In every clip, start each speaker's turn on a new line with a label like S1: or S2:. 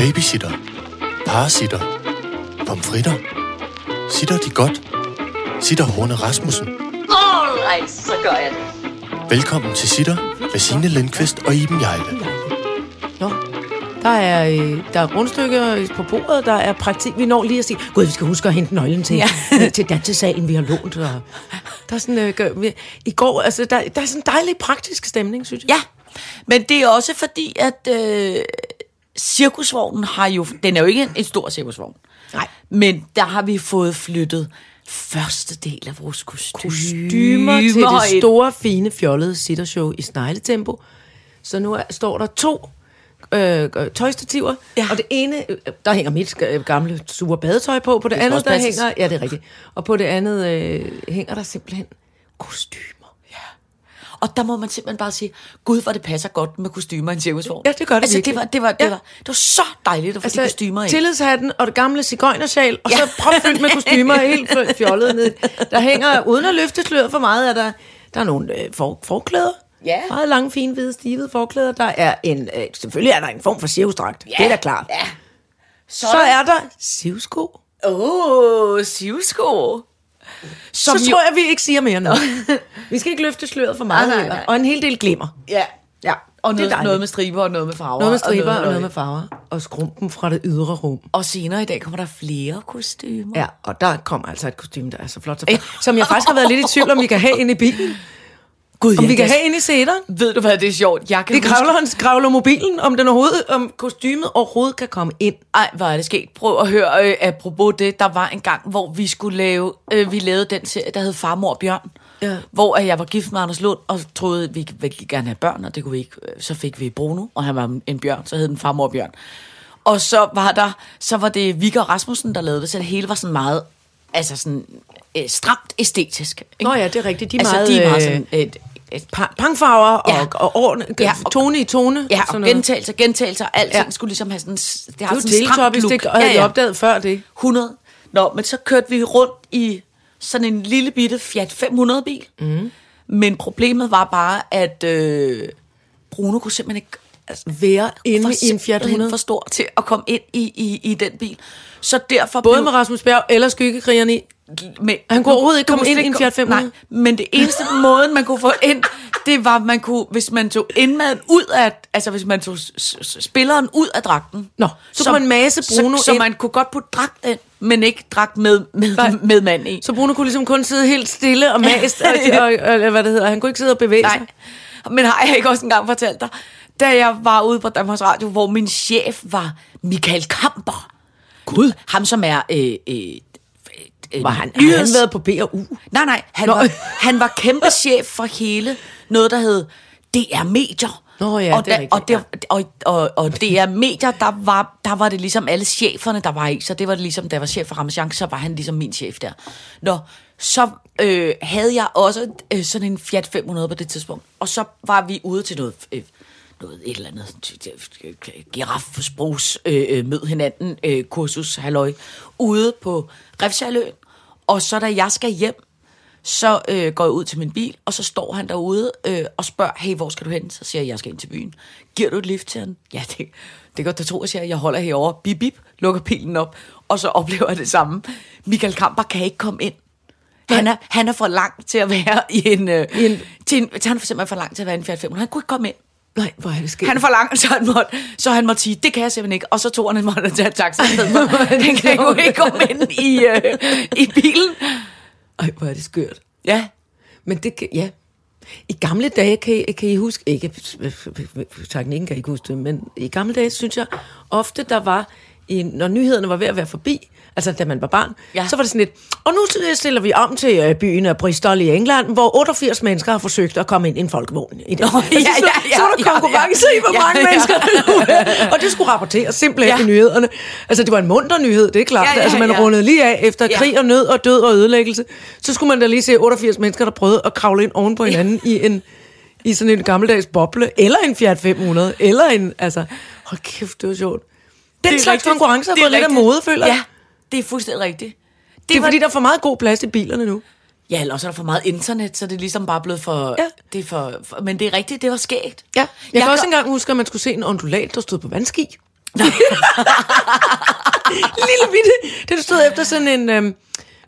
S1: Babysitter. Parasitter. Pomfritter. Sitter de godt? Sitter Horne Rasmussen.
S2: Alright, så gør jeg det.
S1: Velkommen til Sitter med Signe Lindqvist og Iben Jejle.
S3: Nå, der er, øh, der er rundstykker på bordet, der er praktik. Vi når lige at sige, gud, vi skal huske at hente nøglen til, ja. til dansesalen, vi har lånt. Og der er sådan, øh, gør- vi- I går, altså, der, der er sådan en dejlig praktisk stemning, synes jeg.
S4: Ja, men det er også fordi, at øh, cirkusvognen har jo... Den er jo ikke en, en stor cirkusvogn.
S3: Nej.
S4: Men der har vi fået flyttet første del af vores kostymer,
S3: Dymer til det store, fine, fjollede sittershow i snegletempo. Så nu er, står der to øh, tøjstativer, ja. Og det ene, øh, der hænger mit øh, gamle sure badetøj på, på det,
S4: skal
S3: andet, der
S4: passes.
S3: hænger, ja, det er rigtigt, og på det andet øh, hænger der simpelthen kostymer.
S4: Og der må man simpelthen bare sige, gud, hvor det passer godt med kostymer i en cirkusvogn.
S3: Ja, det gør det
S4: altså,
S3: virkelig.
S4: det var, det, var, det,
S3: Ja.
S4: var, det var så dejligt at få altså, de kostymer ind.
S3: tillidshatten og det gamle cigøjnersjal, og så propfyldt med kostymer helt fjollet ned. Der hænger, uden at løfte sløret for meget, er der, der er nogle øh, for, forklæder.
S4: Ja.
S3: Meget lange, fine, hvide, stivede forklæder. Der er en, øh, selvfølgelig er der en form for cirkusdragt. Ja. Det er da klart.
S4: Ja.
S3: Så, så er der sivsko.
S4: Åh, oh, sivsko.
S3: Så
S4: Som jo-
S3: tror jeg, vi ikke siger mere nu. vi skal ikke løfte sløret for meget.
S4: Nej, nej, nej.
S3: Og en hel del glimmer.
S4: Ja.
S3: Ja,
S4: Og
S3: det er
S4: noget, noget med striber og noget med farver.
S3: Noget med striber og
S4: løg.
S3: noget med farver. Og skrumpen fra det ydre rum.
S4: Og senere i dag kommer der flere kostymer.
S3: Ja, og der kommer altså et kostume, der er så flot. Så flot som jeg faktisk har været lidt i tvivl om, vi kan have inde i bilen.
S4: Gud,
S3: Om vi kan
S4: det-
S3: have inde i sæderen.
S4: Ved du hvad, det er sjovt. Jeg kan
S3: Vi kravler, hans kravler mobilen, om den overhovedet, om kostymet overhovedet kan komme ind.
S4: Ej, hvor er det sket. Prøv at høre, øh, apropos det, der var en gang, hvor vi skulle lave, øh, vi lavede den serie, der hed Farmor Bjørn.
S3: Ja.
S4: Hvor øh, jeg var gift med Anders Lund, og troede, at vi ville gerne have børn, og det kunne vi ikke. Øh, Så fik vi Bruno, og han var en bjørn, så hed den Farmor Bjørn. Og så var der, så var det Viggo Rasmussen, der lavede det, så det hele var sådan meget, altså sådan øh, stramt æstetisk. Ikke?
S3: Nå ja, det er rigtigt. De er
S4: altså,
S3: meget,
S4: de er meget
S3: øh,
S4: sådan
S3: Pa- pangfarver og,
S4: Ja.
S3: og, orden,
S4: Ja, og-
S3: tone i tone.
S4: Ja,
S3: sådan
S4: og gentagelser, gentagelser, alting
S3: Ja.
S4: skulle ligesom have sådan, det
S3: Det
S4: har
S3: jo
S4: sådan en
S3: teletoppis,
S4: look.
S3: det havde ja, ja. opdaget før det.
S4: 100. Nå, men så kørte vi rundt i sådan en lille bitte Fiat 500 bil. Mm. Men problemet var bare, at øh, Bruno kunne simpelthen ikke altså,
S3: Være inde
S4: var
S3: i en Fiat
S4: simpelthen
S3: 100.
S4: for stor til at komme ind i, i, i den bil. Så derfor
S3: Både
S4: blev,
S3: med Rasmus Bjerg eller skyggekrigerne i.
S4: med,
S3: Han kunne overhovedet ikke komme ind i en Fiat 500.
S4: Nej, men det eneste måde, man kunne få ind, det var, man kunne, hvis man tog indmaden ud af, altså hvis man tog spilleren ud af dragten.
S3: Nå, så kunne man mase Bruno
S4: så, så man kunne godt putte dragt ind, men ikke dragt med, med,
S3: Nej.
S4: med mand i.
S3: Så Bruno kunne ligesom kun sidde helt stille og mast, og, og, og, hvad det hedder, han kunne ikke sidde og bevæge
S4: Nej,
S3: sig.
S4: men har jeg ikke også engang fortalt dig, da jeg var ude på Danmarks Radio, hvor min chef var Michael Kamper. Gud. Ham, som er... Øh, øh, øh,
S3: Var han, har han
S4: nyheds-
S3: været på B og U?
S4: Nej, nej, han
S3: Nå.
S4: var, han var kæmpe chef for hele noget, der hed DR Medier.
S3: Nå ja,
S4: og
S3: det er
S4: der,
S3: rigtigt,
S4: og, der, og, og, og DR Medier, der var, der var det ligesom alle cheferne, der var i. Så det var det ligesom, da jeg var chef for Ramachan, så var han ligesom min chef der. Nå, så øh, havde jeg også øh, sådan en Fiat 500 på det tidspunkt. Og så var vi ude til noget... Øh, noget et eller andet giraffesprogs øh, øh, mød hinanden øh, kursus halløj ude på Refshaløen. Og så da jeg skal hjem, så øh, går jeg ud til min bil, og så står han derude øh, og spørger, hey, hvor skal du hen? Så siger jeg, jeg skal ind til byen. Giver du et lift til han? Ja, det, det du tro, jeg siger, jeg holder herovre. Bip, bip, lukker bilen op, og så oplever jeg det samme. Michael Kamper kan ikke komme ind. Han er, han er for langt til at være i en... Øh,
S3: I en-
S4: til en han er simpelthen for langt til at være i en Fiat 500. Han kunne ikke komme ind.
S3: Nej, hvor er det sket.
S4: Han for langt, så han måtte, så han måtte sige, det kan jeg simpelthen ikke. Og så tog han en måtte tage taxa. Han kan jo ikke komme ind i, øh, i bilen.
S3: Ej, hvor er det skørt.
S4: Ja,
S3: Men det kan, ja. I gamle dage, kan I, kan I huske, ikke, teknikken kan I ikke huske det, men i gamle dage, synes jeg, ofte der var, i, når nyhederne var ved at være forbi, altså da man var barn, ja.
S4: Ja.
S3: så var det sådan lidt, og nu stiller vi om til øh, byen af Bristol i England, hvor 88 mennesker har forsøgt at komme ind i en folkevogn. I det.
S4: Nå, ja,
S3: Altså, så,
S4: ja, ja,
S3: så var der
S4: ja,
S3: konkurrence
S4: ja.
S3: i, hvor
S4: Ja,
S3: mange
S4: ja.
S3: mennesker der er. Og det skulle rapporteres simpelthen ja.
S4: Ja.
S3: i nyhederne. Altså, det var en munter nyhed, det er klart.
S4: Ja, ja,
S3: altså, man
S4: ja.
S3: rundede lige af efter
S4: Ja.
S3: krig og nød og død og ødelæggelse. Så skulle man da lige se 88 mennesker, der prøvede at kravle ind oven på hinanden i en i sådan en gammeldags boble, eller en Fiat 500, eller en, altså, hold kæft, det var sjovt. Den
S4: Det er
S3: slags
S4: rigtigt.
S3: konkurrencer
S4: er
S3: fået lidt af mode, føler jeg.
S4: Ja, det er fuldstændig rigtigt. Det,
S3: Det er
S4: var,
S3: fordi, der er for meget god plads i bilerne nu.
S4: Ja, eller også er der for meget internet, så det er ligesom bare blevet for...
S3: Ja.
S4: Det er for, for men det er rigtigt, det var skægt.
S3: Ja. Jeg, jeg kan også engang huske, at man skulle se en ondulat, der stod på vandski. lille bitte. Det stod efter sådan en... Øhm,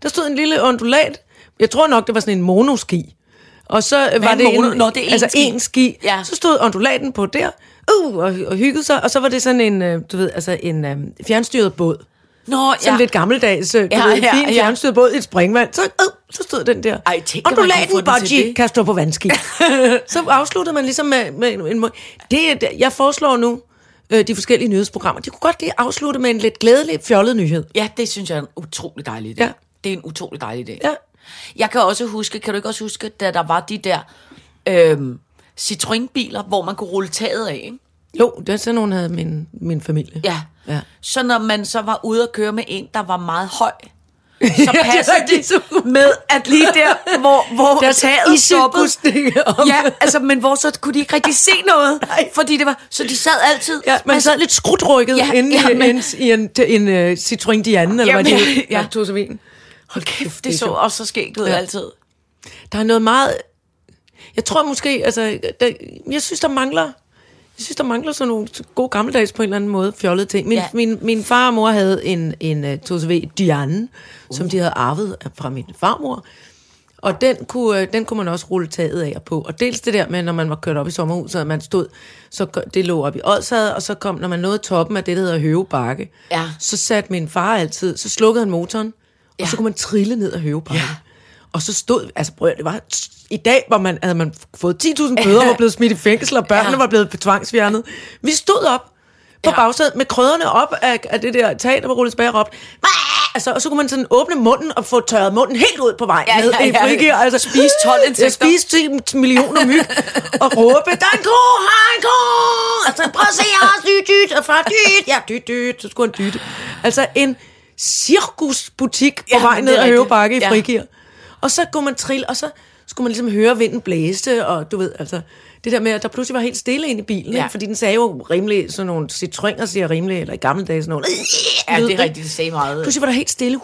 S3: der stod en lille ondulat. Jeg tror nok, det var sådan en monoski. Og så øh, var
S4: en
S3: det
S4: mono-
S3: en,
S4: Nå, det er en
S3: altså
S4: ski.
S3: en ski.
S4: Ja.
S3: Så stod ondulaten på der, uh, og, og hyggede sig. Og så var det sådan en, øh, du ved, altså en øh, fjernstyret båd.
S4: Nå,
S3: Sådan lidt gammeldags, øh, du
S4: Ja,
S3: ved,
S4: ja,
S3: fin
S4: ja.
S3: fjernstyret båd i et springvand. Så, øh, så stod den der.
S4: Ej, tænk, kunne få
S3: Ondulaten
S4: den
S3: budgie kan stå på vandski. så afsluttede man ligesom med, med en, en det, Jeg foreslår nu, øh, de forskellige nyhedsprogrammer, de kunne godt lige afslutte med en lidt glædelig, fjollet nyhed.
S4: Ja, det synes jeg er en utrolig dejlig idé.
S3: Ja.
S4: Det er en utrolig dejlig idé.
S3: Ja.
S4: Jeg kan også huske, kan du ikke også huske, da der var de der øhm, Citroën-biler, hvor man kunne rulle taget af, ikke?
S3: Jo, det er sådan nogle havde min, min familie.
S4: Ja.
S3: Ja.
S4: Så når man så var ude at køre med en, der var meget høj, så
S3: det er
S4: passede
S3: rigtigt.
S4: det med, at lige der, hvor, hvor
S3: Deres
S4: taget stoppede.
S3: om-
S4: Ja, altså, men hvor så kunne de ikke rigtig se noget,
S3: Nej.
S4: fordi det var, så de sad altid.
S3: Ja, man
S4: med-
S3: sad lidt skrutrykket
S4: Ja,
S3: ja, inde
S4: ja,
S3: i,
S4: men-
S3: en, i en, en, en uh, Citroën Diane, eller hvad
S4: Jamen,
S3: det hed,
S4: ja.
S3: ja. tog sig. Hold kæft,
S4: det så
S3: sjovt.
S4: også så skægt ud
S3: Ja.
S4: altid.
S3: Der er noget meget... Jeg tror måske, altså... Der, jeg synes, der mangler... Jeg synes, der mangler sådan nogle gode gammeldags på en eller anden måde fjollede ting. Min,
S4: Ja.
S3: min, min far og mor havde en, en uh, Tosave Diane, uh. som de havde arvet fra min farmor. Og den kunne, øh, den kunne man også rulle taget af og på. Og dels det der med, når man var kørt op i sommerhuset, at man stod, så det lå op i Odsad, og så kom, når man nåede toppen af det, der hedder Høvebakke,
S4: Ja.
S3: så satte min far altid, så slukkede han motoren, og
S4: Ja.
S3: så kunne man trille ned ad Høvebakke.
S4: Ja.
S3: Og så stod, altså prøv, det var, i dag var man, havde man fået 10.000 bøder, var blevet smidt i fængsel, og børnene
S4: Ja.
S3: var blevet tvangsfjernet. Vi stod op på
S4: Ja.
S3: ja. bagsædet med krydderne op af, af det der tag, der var rullet tilbage og altså, og så kunne man sådan åbne munden og få tørret munden helt ud på vej
S4: Ja,
S3: ned
S4: ja,
S3: i
S4: ja.
S3: frigir. Altså,
S4: Spise 12 insekter.
S3: Spise 10 millioner myg og råbe, der er en ko, er en ko! Altså, prøv at se, jeg har dyt, dyt, og far, dyt, ja, dyt, dyt, så skulle han dytte. Altså, en cirkusbutik på
S4: Ja,
S3: vej ned ad. Høvebakke i
S4: Ja.
S3: frigir. Og så kunne man trille, og så skulle man ligesom høre vinden blæste, og du ved, altså, det der med, at der pludselig var helt stille inde i bilen,
S4: Ja.
S3: ikke? fordi den sagde jo rimelig, sådan nogle citroener siger rimelig, eller i gamle dage sådan nogle,
S4: Ja, det er rigtigt, det sagde meget.
S3: Pludselig var der helt stille,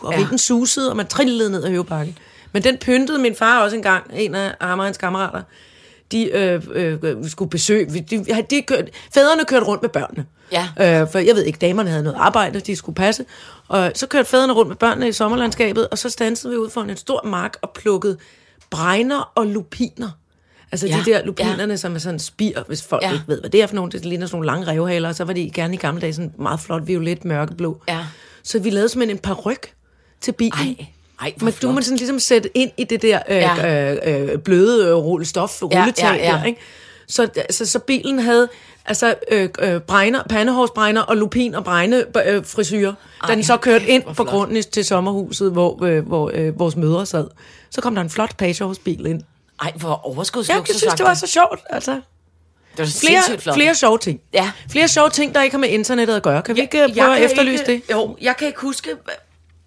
S3: og
S4: Ja.
S3: vinden susede, og man trillede ned ad høvebakken. Men den pyntede min far også engang, en af ham og hans kammerater. De øh, øh, skulle besøge, de, de, kørte, fædrene kørte rundt med børnene.
S4: Ja.
S3: Øh, for jeg ved ikke, damerne havde noget arbejde, de skulle passe. Og så kørte fædrene rundt med børnene i sommerlandskabet, og så stansede vi ud foran en stor mark og plukkede bregner og lupiner. Altså
S4: Ja,
S3: ja. de der lupinerne, ja. som er sådan spir, hvis folk
S4: Ja.
S3: ja. ikke ved, hvad det er for nogle. Det ligner sådan nogle lange revhaler, og så var de gerne i gamle dage sådan meget flot, violet, mørkeblå.
S4: Ja.
S3: Så vi lavede simpelthen en paryk til bilen.
S4: Ej, ej,
S3: Men du
S4: flot.
S3: kan sådan ligesom sætte ind i det der øh,
S4: Ja.
S3: ja. øh, øh, bløde øh, rulle stof,
S4: Ja,
S3: rulletag
S4: ja, ja.
S3: der, ikke? Så, altså, så bilen havde altså øh, øh, bregner, pandehårsbregner og lupin og bregne øh, frisyrer. Da den så kørte ind på grunden til sommerhuset, hvor, øh, hvor øh, vores mødre sad, så kom der en flot pagehårsbil ind.
S4: Ej, hvor
S3: Ja,
S4: overskudsluksus.
S3: jeg synes, det var så sjovt. Altså,
S4: det var
S3: flere,
S4: flot.
S3: flere sjove ting.
S4: Ja.
S3: Flere sjove ting, der ikke har med internettet at gøre. Kan vi ikke øh, prøve at efterlyse
S4: ikke,
S3: det?
S4: Jo, jeg kan ikke huske...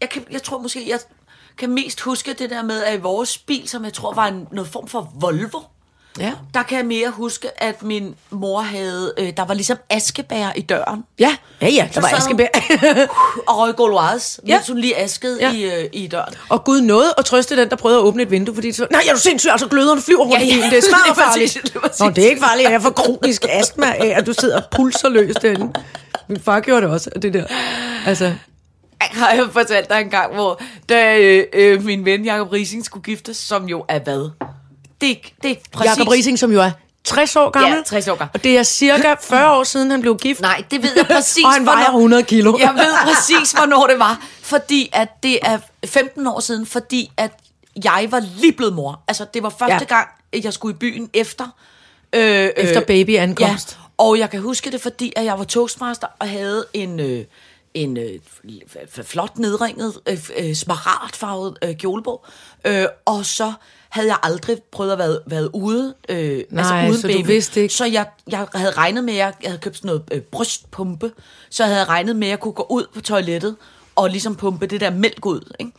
S4: Jeg, kan, jeg tror måske, jeg kan mest huske det der med, at i vores bil, som jeg tror var en, noget form for Volvo,
S3: Ja.
S4: der kan jeg mere huske, at min mor havde... Øh, der var ligesom askebær i døren.
S3: Ja, ja, ja, der var Askebær.
S4: Og røg Gauloise,
S3: Ja.
S4: mens hun lige askede
S3: Ja.
S4: i, øh, i døren.
S3: Og Gud nåede at trøste den, der prøvede at åbne et vindue, fordi så, nej, er du sindssyg, altså gløderne flyver rundt
S4: Ja,
S3: i
S4: ja.
S3: bilen, det er smart farligt.
S4: lige præcis.
S3: Nå, det er ikke farligt, jeg får kronisk astma af, at du sidder og pulser løs derinde. Min far gjorde det også, det der. Altså,
S4: Jeg har jeg fortalt dig en gang, hvor da øh, øh, min ven Jacob Rising skulle giftes, som jo er hvad? Det, det er præcis...
S3: Jakob Rising, som jo er 60 år gammel.
S4: Ja, 60 år gammel.
S3: Og det er cirka 40 år siden, han blev gift.
S4: Nej, det ved jeg præcis.
S3: Og han vejer
S4: hvornår-
S3: 100 kilo.
S4: Jeg ved præcis, hvornår det var. Fordi at det er 15 år siden, fordi at jeg var lige blevet mor. Altså, det var første
S3: Ja.
S4: gang, at jeg skulle i byen efter... Øh,
S3: Efter babyankomst.
S4: Ja, og jeg kan huske det, fordi at jeg var toastmaster og havde en... Øh, en øh, flot nedringet, øh, øh, smaragdfarvet øh, kjole på. Øh, og så havde jeg aldrig prøvet at være, været ude, øh, altså
S3: Nej,
S4: uden
S3: så du
S4: baby.
S3: vidste ikke.
S4: Så jeg, jeg havde regnet med, at jeg, havde købt sådan noget øh, brystpumpe, så jeg havde regnet med, at jeg kunne gå ud på toilettet og ligesom pumpe det der mælk ud. Ikke?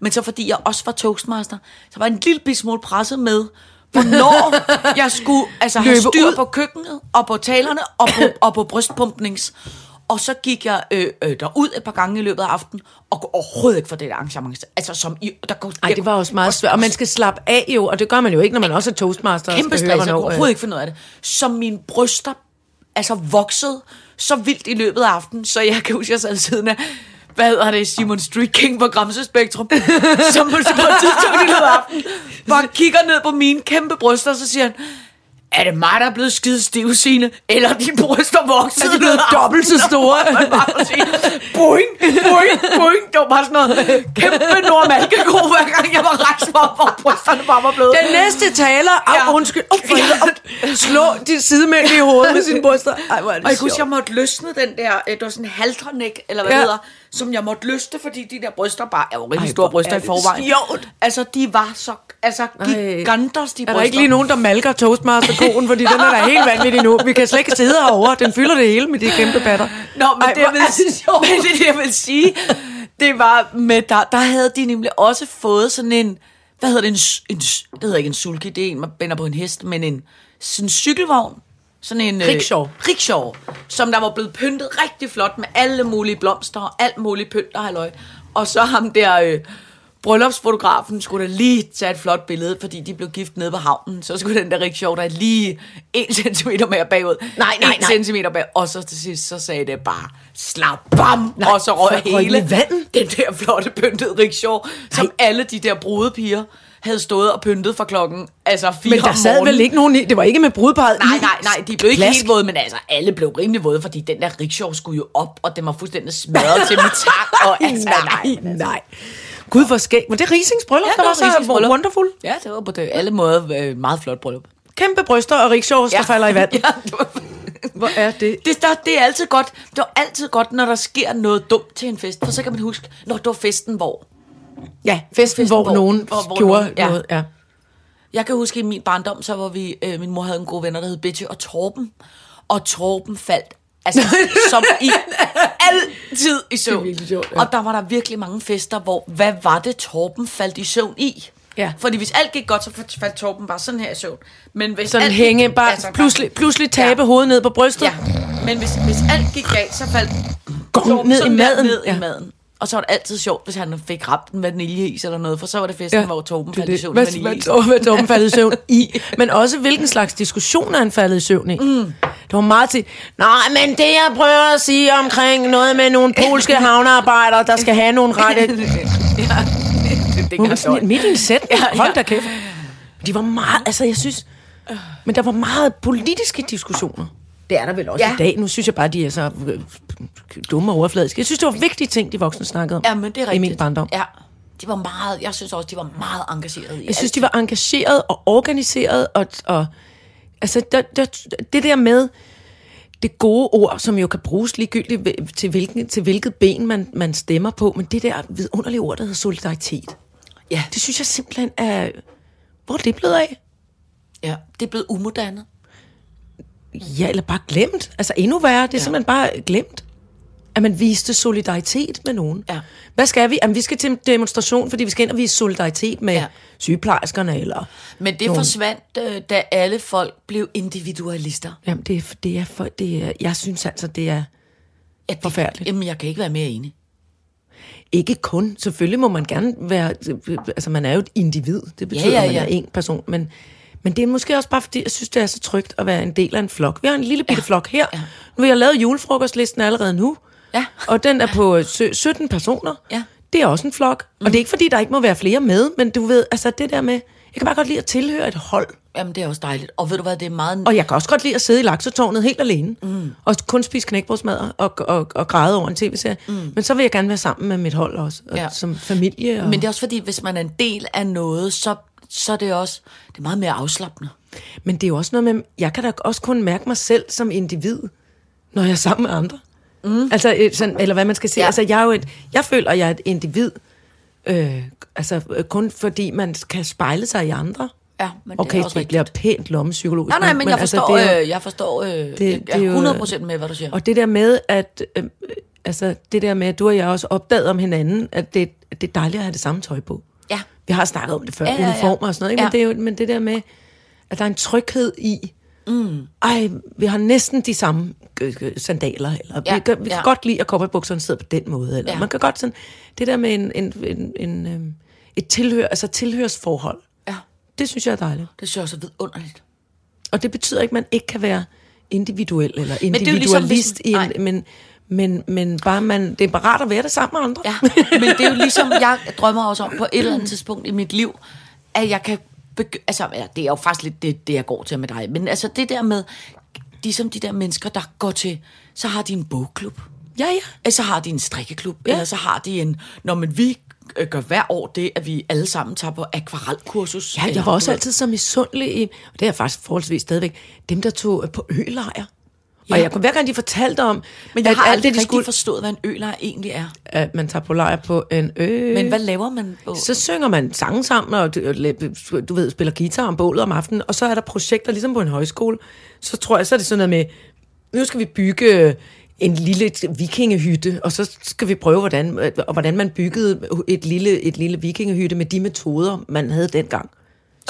S4: Men så fordi jeg også var toastmaster, så var jeg en lille smule presset med, hvornår jeg skulle altså, have
S3: Løbe
S4: styr
S3: ud.
S4: på køkkenet, og på talerne, og på, og på brystpumpnings. Og så gik jeg øh, øh, derud et par gange i løbet af aftenen, og overhovedet ikke for det der arrangement. Altså, som i, der går,
S3: Ej, det var også meget svært. Og man skal slappe af jo, og det gør man jo ikke, når man også er toastmaster. og
S4: kæmpe stress, jeg kunne
S3: øh,
S4: overhovedet ikke finde ud af det. Så mine bryster altså voksede så vildt i løbet af aftenen, så jeg kan huske, jeg sad siden af, hvad hedder det, Simon Street King på Gramse Spektrum, som på et tidspunkt i løbet af aftenen, bare kigger ned på mine kæmpe bryster, og så siger han, er det mig, der er blevet skide stiv, Signe? Eller er dine bryster vokset?
S3: Er de blevet dobbelt så
S4: aftenen?"
S3: store?
S4: Og boing, boing, boing. Det var bare sådan noget kæmpe nordmalkeko, hver gang jeg var rejst mig op, hvor brysterne bare var blevet.
S3: Den næste taler, au,
S4: Ja.
S3: undskyld, oh, for au, slå de sidemænd i hovedet med sine bryster. Ej, hvor er det
S4: Og jeg kunne huske, jeg måtte løsne den der, øh, det var sådan en halternæk, eller hvad
S3: Ja.
S4: ja. det hedder, som jeg måtte løsne, fordi de der bryster bare, er jo rigtig
S3: Ej,
S4: store bryster
S3: er
S4: i forvejen.
S3: sjovt.
S4: Altså, de var så, altså, gigantos, de
S3: Er
S4: bryster.
S3: der ikke lige nogen, der malker Toastmaster-koen, fordi den er da helt vanvittig nu. Vi kan slet ikke sidde herovre. Den fylder det hele med de kæmpe patter.
S4: Nå, men,
S3: Ej,
S4: det, vil,
S3: er sjovt.
S4: men det, jeg vil sige, det var med, der, der havde de nemlig også fået sådan en, hvad hedder det, en, en det hedder ikke en sulky, det er en, man binder på en hest, men en sådan en cykelvogn, sådan en... øh,
S3: Rickshaw.
S4: rickshaw, som der var blevet pyntet rigtig flot med alle mulige blomster og alt muligt pynt og halløj. Og så ham der... Øh, bryllupsfotografen skulle da lige tage et flot billede, fordi de blev gift nede på havnen. Så skulle den der rickshaw der lige en centimeter mere bagud.
S3: Nej, nej,
S4: En
S3: nej.
S4: centimeter bag. Og så til sidst, så sagde det bare, slap bam! og så røg hele
S3: vandet?
S4: den der flotte pyntede rickshaw, som alle de der brudepiger havde stået og pyntet for klokken, altså fire
S3: Men der
S4: om
S3: sad vel ikke nogen i. Det var ikke med brudparet
S4: Nej, nej, nej, de blev ikke
S3: Plask.
S4: helt våde, men altså, alle blev rimelig våde, fordi den der rickshaw skulle jo op, og den var fuldstændig smadret til med tak, og altså,
S3: nej, nej. Gud, hvor skægt. Men det er Risings bryllup,
S4: Ja,
S3: der
S4: det
S3: var
S4: var
S3: så
S4: bryllup.
S3: wonderful.
S4: Ja, det var på det, alle måder øh, meget flot bryllup.
S3: Kæmpe bryster og rickshaws, der falder i vand.
S4: Ja, det, var,
S3: Hvor er det?
S4: det, der, det er altid godt. Det er altid godt, når der sker noget dumt til en fest, for så kan man huske, når det var festen, hvor.
S3: Ja, festen,
S4: Festen,
S3: hvor,
S4: hvor-
S3: nogen
S4: hvor- hvor
S3: gjorde
S4: nogen- ja.
S3: noget. Ja.
S4: Jeg kan huske, i min barndom, så var vi, øh, min mor havde en god venner, der hed Betty og Torben. Og Torben faldt, altså som i altid i søvn.
S3: virkelig sjovt, ja.
S4: Og der var der virkelig mange fester, hvor, hvad var det, Torben faldt i søvn i?
S3: Ja.
S4: Fordi hvis alt gik godt, så faldt Torben bare sådan her i søvn. Men hvis
S3: Sådan
S4: alt
S3: hænge,
S4: gik,
S3: bare
S4: altså,
S3: pludselig, pludselig tabe
S4: Ja.
S3: hovedet ned på brystet.
S4: Ja, men hvis, hvis alt gik galt, så faldt Torben
S3: ned i maden.
S4: Ned
S3: Ja.
S4: i maden. Og så var det altid sjovt, hvis han fik ramt en vaniljeis eller noget, for så var det festen, ja, hvor Torben faldt i
S3: det.
S4: søvn i vaniljeis.
S3: hvad, Torben faldt i søvn i. Men også, hvilken slags diskussioner han faldet i søvn i. Mm. Det var meget til, nej, men det jeg prøver at sige omkring noget med nogle polske havnearbejdere, der skal have nogle rette...
S4: ja, det, det jeg
S3: sådan
S4: godt.
S3: midt i en sæt.
S4: Ja,
S3: Hold
S4: ja.
S3: da kæft. De var meget, altså jeg synes... Men der var meget politiske diskussioner. Det er der vel også ja. I dag. Nu synes jeg bare, de er så øh, dumme og overfladiske. Jeg synes, det var vigtige ting, de voksne snakkede om.
S4: Ja, men det er rigtigt.
S3: I min barndom.
S4: Ja, de var meget, jeg synes også, de var meget engageret i
S3: Jeg synes, de var engageret og organiseret, og, og altså, der, der, det der med det gode ord, som jo kan bruges ligegyldigt til, hvilken, til hvilket ben man, man stemmer på, men det der vidunderlige ord, der hedder solidaritet,
S4: Ja,
S3: det synes jeg simpelthen er... Hvor er det blevet af?
S4: ja, det er blevet umoderne.
S3: Ja, eller bare glemt. Altså endnu værre, det er ja. simpelthen bare glemt. At man viste solidaritet med nogen.
S4: Ja.
S3: Hvad skal vi? Jamen, vi skal til en demonstration, fordi vi skal ind og vise solidaritet med ja.
S4: Ja.
S3: sygeplejerskerne, eller...
S4: Men det
S3: Nogen.
S4: forsvandt, øh, da alle folk blev individualister.
S3: Jamen, det er, det er, for, det er, jeg synes altså, det er
S4: Ja, det,
S3: Forfærdeligt.
S4: Jamen, jeg kan ikke være mere enig.
S3: ikke kun. Selvfølgelig må man gerne være... Altså, man er jo et individ. Det betyder,
S4: ja,
S3: at man
S4: ja.
S3: er en person. Men, men det er måske også bare, fordi jeg synes, det er så trygt at være en del af en flok. Vi har en lille bitte ja. flok her. Ja. Nu har jeg lavet julefrokostlisten allerede nu.
S4: Ja.
S3: Og den er på sø- 17 personer.
S4: Ja.
S3: Det er også en flok. Mm. Og det er ikke, fordi der ikke må være flere med, men du ved, altså det der med... Jeg kan bare godt lide at tilhøre et hold.
S4: Jamen, det er også dejligt. Og ved du hvad, det er meget...
S3: Og jeg kan også godt lide at sidde i laksetårnet helt alene. Mm. Og kun spise knækbrødsmadder og, og, og græde over en tv-serie. Mm. Men så vil jeg gerne være sammen med mit hold også. Og
S4: Ja.
S3: Som familie. Og...
S4: Men det er også fordi, hvis man er en del af noget, så, så er det også det er meget mere afslappende.
S3: Men det er jo også noget med, jeg kan da også kun mærke mig selv som individ, når jeg er sammen med andre. Mm. Altså, sådan, eller hvad man skal sige. Ja. Altså, jeg, er jo et, jeg føler, at jeg er et individ, øh, altså øh, kun fordi man kan spejle sig i andre.
S4: Ja, men det
S3: Okay,
S4: er også
S3: det bliver pænt lommepsykologisk.
S4: Nej, nej, men, jeg
S3: altså,
S4: forstår,
S3: det er
S4: øh, jeg forstår, øh, det,
S3: det
S4: jeg
S3: er jo-
S4: er 100% med, hvad du siger.
S3: Og det der med, at øh, altså, det der med, at du og jeg også opdagede om hinanden, at det, det er dejligt at have det samme tøj på. Vi har snakket om det før,
S4: Ja,
S3: ja,
S4: ja,
S3: uniformer og sådan noget, ikke?
S4: Ja.
S3: Men, det er jo, men det der med, at der er en tryghed i, mm. ej, vi har næsten de samme øh, øh, sandaler, eller
S4: Ja,
S3: vi, kan, vi kan
S4: ja.
S3: godt lide, at cowboybukserne sidder på den måde, eller
S4: Ja.
S3: man kan godt sådan, det der med en, en, en, en, øh, et tilhør, altså tilhørsforhold,
S4: Ja,
S3: det synes jeg er dejligt.
S4: det synes jeg også er vidunderligt.
S3: Og det betyder ikke, at man ikke kan være individuel eller
S4: er jo ligesom,
S3: individualist, i en, men, men, men bare man, det er bare rart at være det sammen med andre.
S4: Ja, men det er jo ligesom, jeg drømmer også om på et eller andet tidspunkt i mit liv, at jeg kan begy- altså, det er jo faktisk lidt det, det, jeg går til med dig, men altså det der med, ligesom de der mennesker, der går til, så har de en bogklub,
S3: ja, ja.
S4: eller så har de en strikkeklub,
S3: Ja.
S4: eller så har de en, når man vi øh, gør hver år det, at vi alle sammen tager på akvarelkursus.
S3: Ja, jeg var også altid så misundelig, i, og det er jeg faktisk forholdsvis stadigvæk, dem der tog øh, på ølejr. Og
S4: Ja.
S3: jeg kunne hver gang de fortalte om,
S4: Men jeg
S3: at
S4: har
S3: alt
S4: aldrig
S3: det, de skulle,
S4: forstået, hvad en ølejr egentlig er.
S3: at man tager på lejr på en ø.
S4: Men hvad laver man på?
S3: Så synger man sange sammen, og du, og du ved, spiller guitar om bålet om aftenen, og så er der projekter, ligesom på en højskole. Så tror jeg, så er det sådan noget med, nu skal vi bygge en lille vikingehytte, og så skal vi prøve, hvordan, og hvordan man byggede et lille, et lille vikingehytte med de metoder, man havde dengang.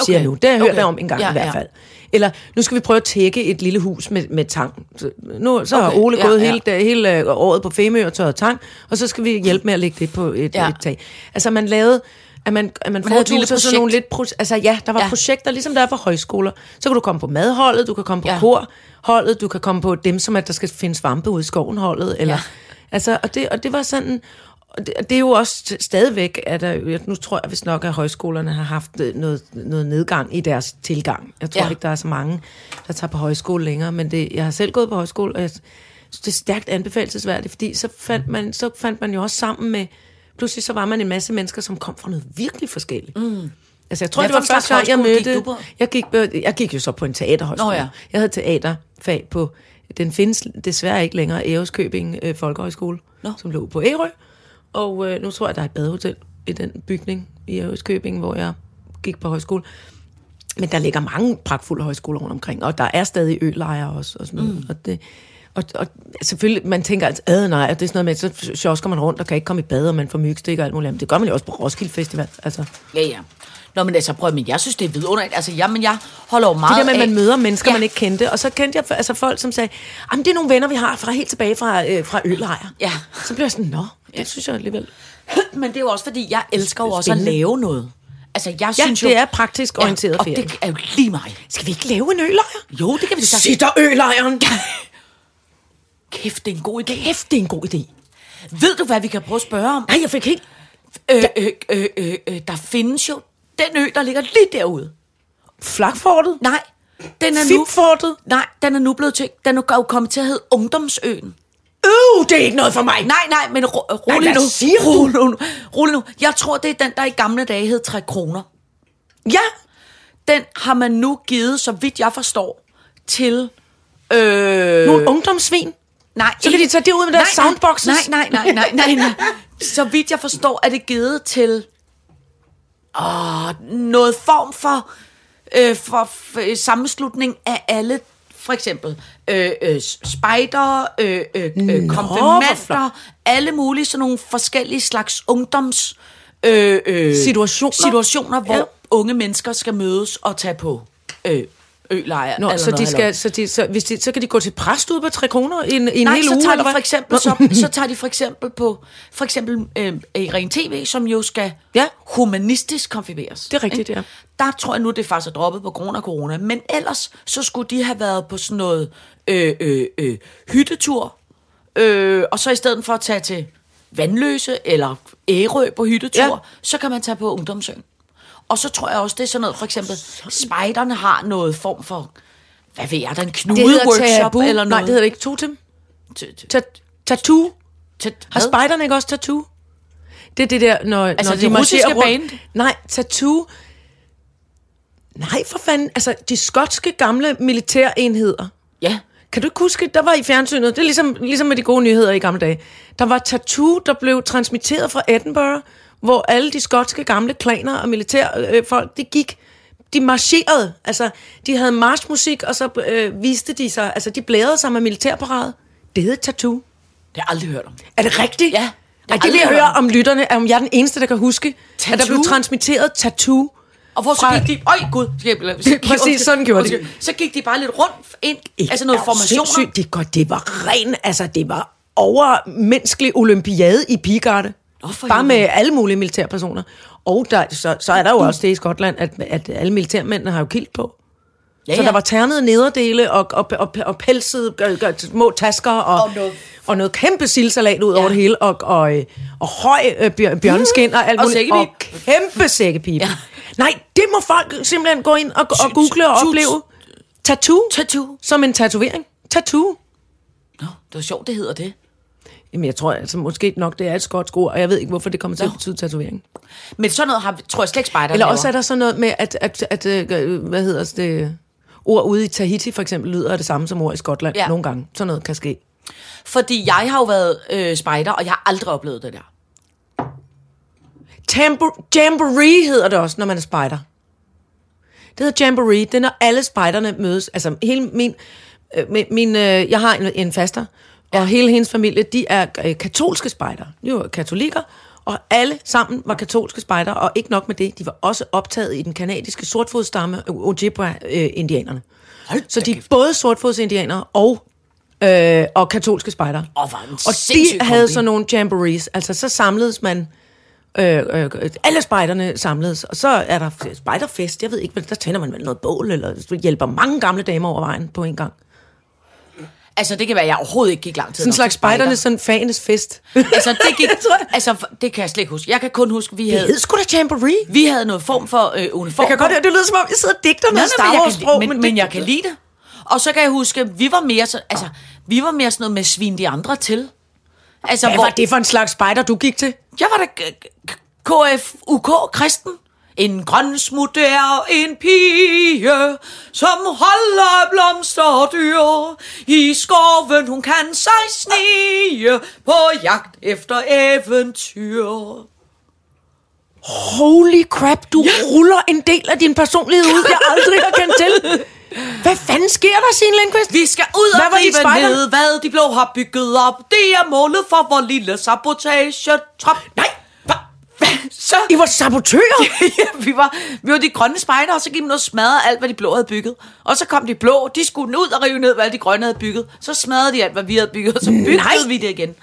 S3: Siger
S4: Okay.
S3: jeg nu. Det har jeg hørt
S4: Okay.
S3: om en gang
S4: Ja,
S3: i hvert
S4: ja.
S3: fald. Eller nu skal vi prøve at tække et lille hus med, med tang. Så, nu, så har
S4: Okay,
S3: Ole
S4: ja,
S3: gået
S4: ja.
S3: hele, da- hele øh, året på Femø og tørret tang, og så skal vi hjælpe med at lægge det på et,
S4: Ja.
S3: et tag. Altså man lavede, at man, at man,
S4: Man
S3: foretog sig sådan nogle lidt... Pro- altså ja, der var ja.
S4: Ja.
S3: projekter, ligesom der er for højskoler. Så kan du komme på madholdet, du kan komme på ja.
S4: Ja.
S3: korholdet, du kan komme på dem, som at der skal finde svampe ude i skoven holdet. Eller, ja.
S4: Ja.
S3: altså, og, det, og det var sådan... Og det, og det er jo også stadigvæk, at der, nu tror jeg hvis nok, at højskolerne har haft øh, noget, noget nedgang i deres tilgang. Jeg tror ja.
S4: Ja.
S3: ikke, der er så mange, der tager på højskole længere, men det, jeg har selv gået på højskole, og jeg synes, det er stærkt anbefalesværdigt, fordi så fandt, man, så fandt man jo også sammen med, pludselig så var man en masse mennesker, som kom fra noget virkelig forskelligt. Mm. Altså, jeg tror,
S4: Hvad
S3: det var første gang, jeg
S4: gik
S3: mødte...
S4: på?
S3: Jeg gik, jeg gik jo så på en teaterhøjskole.
S4: Nå ja.
S3: Jeg havde teaterfag på... Den findes desværre ikke længere, Æreskøbing øh, Folkehøjskole,
S4: Nå.
S3: som lå på Ærø. Og øh, nu tror jeg, der er et badehotel i den bygning i Æreskøbing, hvor jeg gik på højskole. Men der ligger mange pragtfulde højskoler rundt omkring, og der er stadig ølejre også. Og, sådan noget. Mm. og, det, og, og selvfølgelig, man tænker, at øh, nej, det er sådan noget med, så sjosker man rundt og kan ikke komme i bad, og man får mygstik og alt muligt. andet. Det gør man jo også på Roskilde Festival. Altså,
S4: Ja, ja. Nå, men altså, prøv, men jeg synes, det er vidunderligt. Altså, ja, men jeg holder jo meget
S3: det der med, at man møder mennesker, ja.
S4: Ja.
S3: man ikke kendte. Og så kendte jeg altså folk, som sagde, at det er nogle venner, vi har fra helt tilbage fra, øh, fra ølejre.
S4: Ja.
S3: Så blev jeg sådan, nå, det synes jeg alligevel.
S4: Men det er jo også, fordi jeg elsker jo også at lave noget. Altså, jeg
S3: Ja,
S4: synes jo...
S3: det er praktisk orienteret
S4: ja, og
S3: ferie.
S4: det er jo lige mig.
S3: Skal vi ikke lave en ølejre?
S4: Jo, det kan vi sagtens.
S3: Sitter ølejren.
S4: Kæft, det er en god idé.
S3: Kæft, det er en god idé.
S4: Ved du, hvad vi kan prøve at spørge om?
S3: Nej, jeg fik helt...
S4: Øh, øh, øh, øh, øh, der findes jo den ø, der ligger lige derude.
S3: Flakfortet?
S4: Nej, den er nu...
S3: Fipfortet?
S4: Nej, den er nu blevet til... Den er jo kommet til at hedde Ungdomsøen.
S3: Øh, det er ikke noget for mig.
S4: Nej, nej, men ro, rolig
S3: hvad
S4: nu.
S3: siger du?
S4: rolig nu. Rolig nu. Jeg tror, det er den, der i gamle dage hed 3 kroner.
S3: Ja,
S4: Den har man nu givet, så vidt jeg forstår, til... Øh,
S3: nogle ungdomssvin.
S4: nej,
S3: Så kan de tage det ud med deres
S4: nej,
S3: soundboxes.
S4: Nej, nej, nej, nej, nej, nej. Så vidt jeg forstår, er det givet til åh, noget form for, øh, for, for øh, sammenslutning af alle, for eksempel øh, øh, spejder, øh, øh, øh,
S3: hvor
S4: konfirmander, alle mulige sådan nogle forskellige slags ungdoms øh, øh,
S3: Situationer.
S4: situationer hvor
S3: ja.
S4: unge mennesker skal mødes og tage på øh, ølejr.
S3: Nå, så, de skal, så, de, så, hvis de, så kan de gå til præst ud på 3 kroner i en, i en
S4: Nej,
S3: hel
S4: så
S3: uge,
S4: tager
S3: eller
S4: de for eksempel, så, så tager de for eksempel på, for eksempel øh, i Ren TV, som jo skal
S3: Ja.
S4: humanistisk konfirmeres.
S3: Det er rigtigt,
S4: ikke?
S3: ja.
S4: Der tror jeg nu, det faktisk er droppet på grund af corona. Men ellers, så skulle de have været på sådan noget øh, øh, øh, hyttetur, øh, og så i stedet for at tage til Vandløse eller Ærø på hyttetur,
S3: ja.
S4: så kan man tage på Ungdomsøen. Og så tror jeg også, det er sådan noget, for eksempel, spejderne har noget form for, hvad ved jeg, der er en knude-workshop eller noget.
S3: Nej, det hedder ikke totem. Tattoo. Har spejderne ikke også tattoo? Det er det der, når,
S4: Altså
S3: når
S4: det
S3: de marcherer rundt.
S4: band?
S3: Nej, tattoo. Nej, for fanden. Altså, de skotske gamle militærenheder.
S4: Ja.
S3: Kan du ikke huske, der var i fjernsynet, det er ligesom, ligesom med de gode nyheder i gamle dage, der var tattoo, der blev transmitteret fra Edinburgh, hvor alle de skotske gamle klaner og militærfolk, øh, folk, de gik, de marcherede, altså de havde marchmusik, og så øh, viste de sig, altså de blærede sig med militærparade. Det hed tattoo.
S4: Det har jeg aldrig hørt om.
S3: Er det rigtigt?
S4: Ja,
S3: Ej,
S4: det
S3: det
S4: har
S3: vil jeg høre om lytterne, om jeg er den eneste, der kan huske, at der
S4: Tattoo?
S3: blev transmitteret tattoo.
S4: Og hvor så gik de... Øj, gud. Skal
S3: Præcis, sådan gjorde de.
S4: Så gik de bare lidt rundt ind. altså noget formationer.
S3: sindssygt. Det, det var ren, altså det var overmenneskelig olympiade i Pigarde.
S4: For
S3: Bare med alle mulige militærpersoner. Og der, så, så er der jo også det i Skotland, at, at alle militærmændene har jo kilt på. Ja, så
S4: ja.
S3: der var ternede nederdele og, og, og, og pelsede små tasker og,
S4: Og noget-
S3: og noget kæmpe sildsalat ud
S4: Ja.
S3: over det hele, og, og, øh, og høj øh, bjør, bjørneskin og alt
S4: Og
S3: muligt.
S4: sækkepip.
S3: Og kæmpe sækkepip.
S4: Ja.
S3: Nej, det må folk simpelthen gå ind og, og google og opleve. Tattoo.
S4: Tattoo.
S3: Som en tatovering. Tattoo.
S4: Nå, det var sjovt, det hedder det.
S3: Jamen, jeg tror altså måske nok, det er et skotsk ord, og jeg ved ikke, hvorfor det kommer til at
S4: Nå.
S3: betyde tatovering.
S4: Men sådan noget har, tror jeg slet ikke spejder
S3: Eller også er der sådan noget med, at, at, at, øh, hvad hedder det, ord ude i Tahiti for eksempel lyder det samme som ord i Skotland
S4: Ja.
S3: nogle gange. Sådan noget kan ske.
S4: Fordi jeg har jo været øh, spejder, og jeg har aldrig oplevet det der.
S3: Tambor- jamboree hedder det også, når man er spejder. Det hedder jamboree. Det er, når alle spejderne mødes. Altså, hele min... Øh, min, min øh, jeg har en, en faster, og hele hendes familie, de er øh, katolske spejder. De var katolikker, og alle sammen var katolske spejder, og ikke nok med det, de var også optaget i den kanadiske sortfodstamme Ojibwa-indianerne. Så de er både sortfodsindianere og, øh, og katolske spejder.
S4: En
S3: og de havde
S4: kombi.
S3: så nogle jamborees. Altså, så samledes man... Øh, øh, alle spejderne samledes, og så er der spejderfest. Jeg ved ikke, der tænder man vel noget bål, eller hjælper mange gamle damer over vejen på en gang.
S4: Altså, det kan være, at jeg overhovedet ikke gik lang tid.
S3: Sådan en slags
S4: til spejder.
S3: spejdernes sådan fanes fest.
S4: Altså, det gik... Altså, det kan jeg slet ikke huske. Jeg kan kun huske, vi
S3: Det
S4: havde...
S3: hed sgu da jamboree.
S4: Vi havde noget form for øh, uniform.
S3: Jeg kan godt høre, det lyder som om, jeg sidder og digter noget Star
S4: men, jeg
S3: Wars
S4: kan,
S3: sprog.
S4: men, men, men jeg kan lide det. Og så kan jeg huske, vi var mere så, altså, vi var mere sådan noget med at svine de andre til. Altså,
S3: Hvad var det for en slags spejder, du gik til?
S4: Jeg var da KFUK kristen. En grøn smutter, en pige, som holder af blomsterdyr. I skoven hun kan sig snige, på jagt efter eventyr.
S3: Holy crap, du ruller en del af din personlighed ud, jeg aldrig har kendt til. Hvad fanden sker der, Signe Lindqvist?
S4: Vi skal ud og
S3: Hvad
S4: rive ned, hvad de blå har bygget op. Det er målet for vores lille sabotage-trop. Nej? Så?
S3: I var sabotører.
S4: ja, vi var, vi var de grønne spejder, og så gik man og smadrede alt, hvad de blå havde bygget. Og så kom de blå, de skulle ud og rive ned, hvad de grønne havde bygget. Så smadrede de alt, hvad vi havde bygget, og så byggede
S3: Nej.
S4: vi det igen.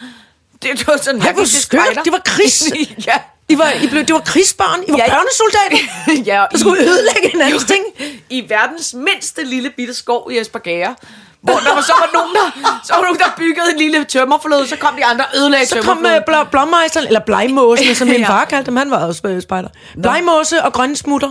S4: Det var sådan,
S3: Ej, hvor skørt. Det var krigs.
S4: ja.
S3: I var, I blev, det var krigsbørn. I var
S4: Ja.
S3: børnesoldater.
S4: ja,
S3: Der skulle ødelægge hinandens ting.
S4: I verdens mindste lille bitte skov i Esbjerg. Hvor der var, så var nogen, der, så var nogen, der byggede en lille tømmerflod, så kom de andre og ødelagde
S3: Så kom uh, bl- blommeisteren, eller blegmåsene, som min
S4: Ja.
S3: far kaldte dem. Han var også øh, spejder. Blegmåse og grønne smutter.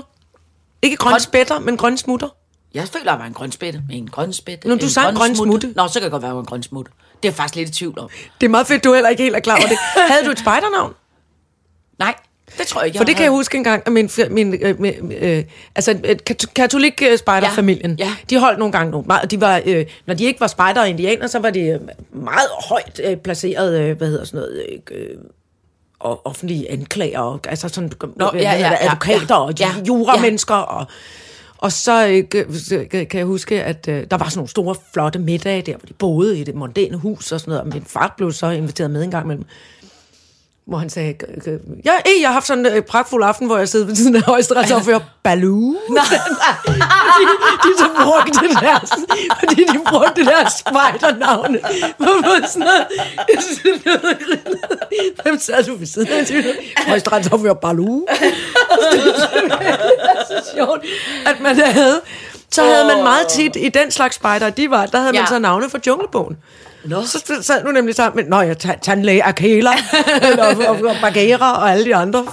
S3: Ikke grønne
S4: Grøn-
S3: spætter, men grønne smutter.
S4: Jeg føler, var en grøn spætte. En grøn spætte.
S3: Nå, du
S4: en
S3: sagde grøn smutte.
S4: Nå, så kan det godt være, at jeg var en grøn smutte. Det er jeg faktisk lidt i tvivl om.
S3: Det er meget fedt, du heller ikke helt er klar over det. Havde du et spejdernavn?
S4: Nej, det tror jeg ikke,
S3: For det kan jeg huske engang, at min, min øh, øh, øh, altså kat- katolik øh, spejderfamilien,
S4: Ja, ja.
S3: de holdt nogle gange nogle meget, de var, øh, når de ikke var spejder og indianer, så var de øh, meget højt øh, placeret, øh, hvad hedder sådan noget, øh, øh, og offentlige anklager, og, altså sådan, Nå,
S4: ja, ja, ja,
S3: advokater
S4: ja,
S3: og
S4: ja,
S3: juramennesker, og, og så øh, kan- kan jeg huske, at øh, der var sådan nogle store, flotte middage der, hvor de boede i det mondæne hus og sådan noget, og min far blev så inviteret med en gang imellem hvor han sagde, "G- g- ja, ey, jeg har haft sådan en øh, pragtfuld aften, hvor jeg sidder ved siden af højesteretsordfører Baloo. fordi de så brugte deres, fordi de brugte deres spider-navne. Hvor var sådan noget, hvem sad du ved siden af? Højesteretsordfører Baloo. det er så sjovt, at man havde, så havde man meget tit i den slags spejder, de var, der havde man
S4: Ja.
S3: så navne for junglebogen.
S4: Nå.
S3: Så sad du nemlig sammen med, nå ja, ta- tandlæge Akela, og, og, og Bagheera og alle de andre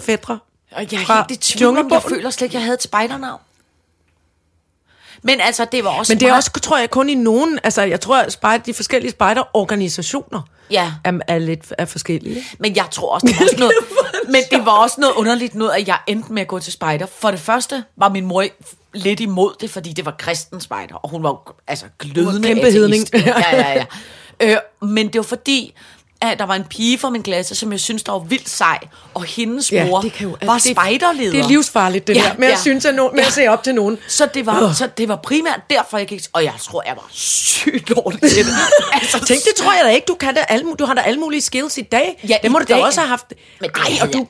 S3: fædre.
S4: Og jeg er helt i tvivl om, jeg føler slet ikke, jeg havde et spejdernavn. Men altså, det var også
S3: Men det er
S4: meget-
S3: også, tror jeg, kun i nogen, altså jeg tror, at spejder, de forskellige spejderorganisationer
S4: Ja.
S3: er, er lidt er forskellige.
S4: Men jeg tror også, det var også noget, men det var også noget underligt noget, at jeg endte med at gå til spejder. For det første var min mor lidt imod det, fordi det var kristen spejder, og hun var altså glødende
S3: kæmpe
S4: ateist. Ja, ja, ja. Øh, men det var fordi, at der var en pige fra min klasse, som jeg synes, der var vildt sej, og hendes
S3: Ja,
S4: mor
S3: det kan jo-
S4: var
S3: det-
S4: spejderleder.
S3: Det er livsfarligt, det
S4: Ja,
S3: der, med at
S4: ja.
S3: synes, at nogen, med at se op til nogen.
S4: Så det var, så det var primært derfor, jeg gik... Og jeg tror, jeg var sygt dårlig til det. altså,
S3: Tænk, det tror jeg da ikke. Du, kan da alle, du har da alle mulige skills i dag.
S4: Ja,
S3: det må du da
S4: dag.
S3: også have haft.
S4: Men det
S3: Ej, og du,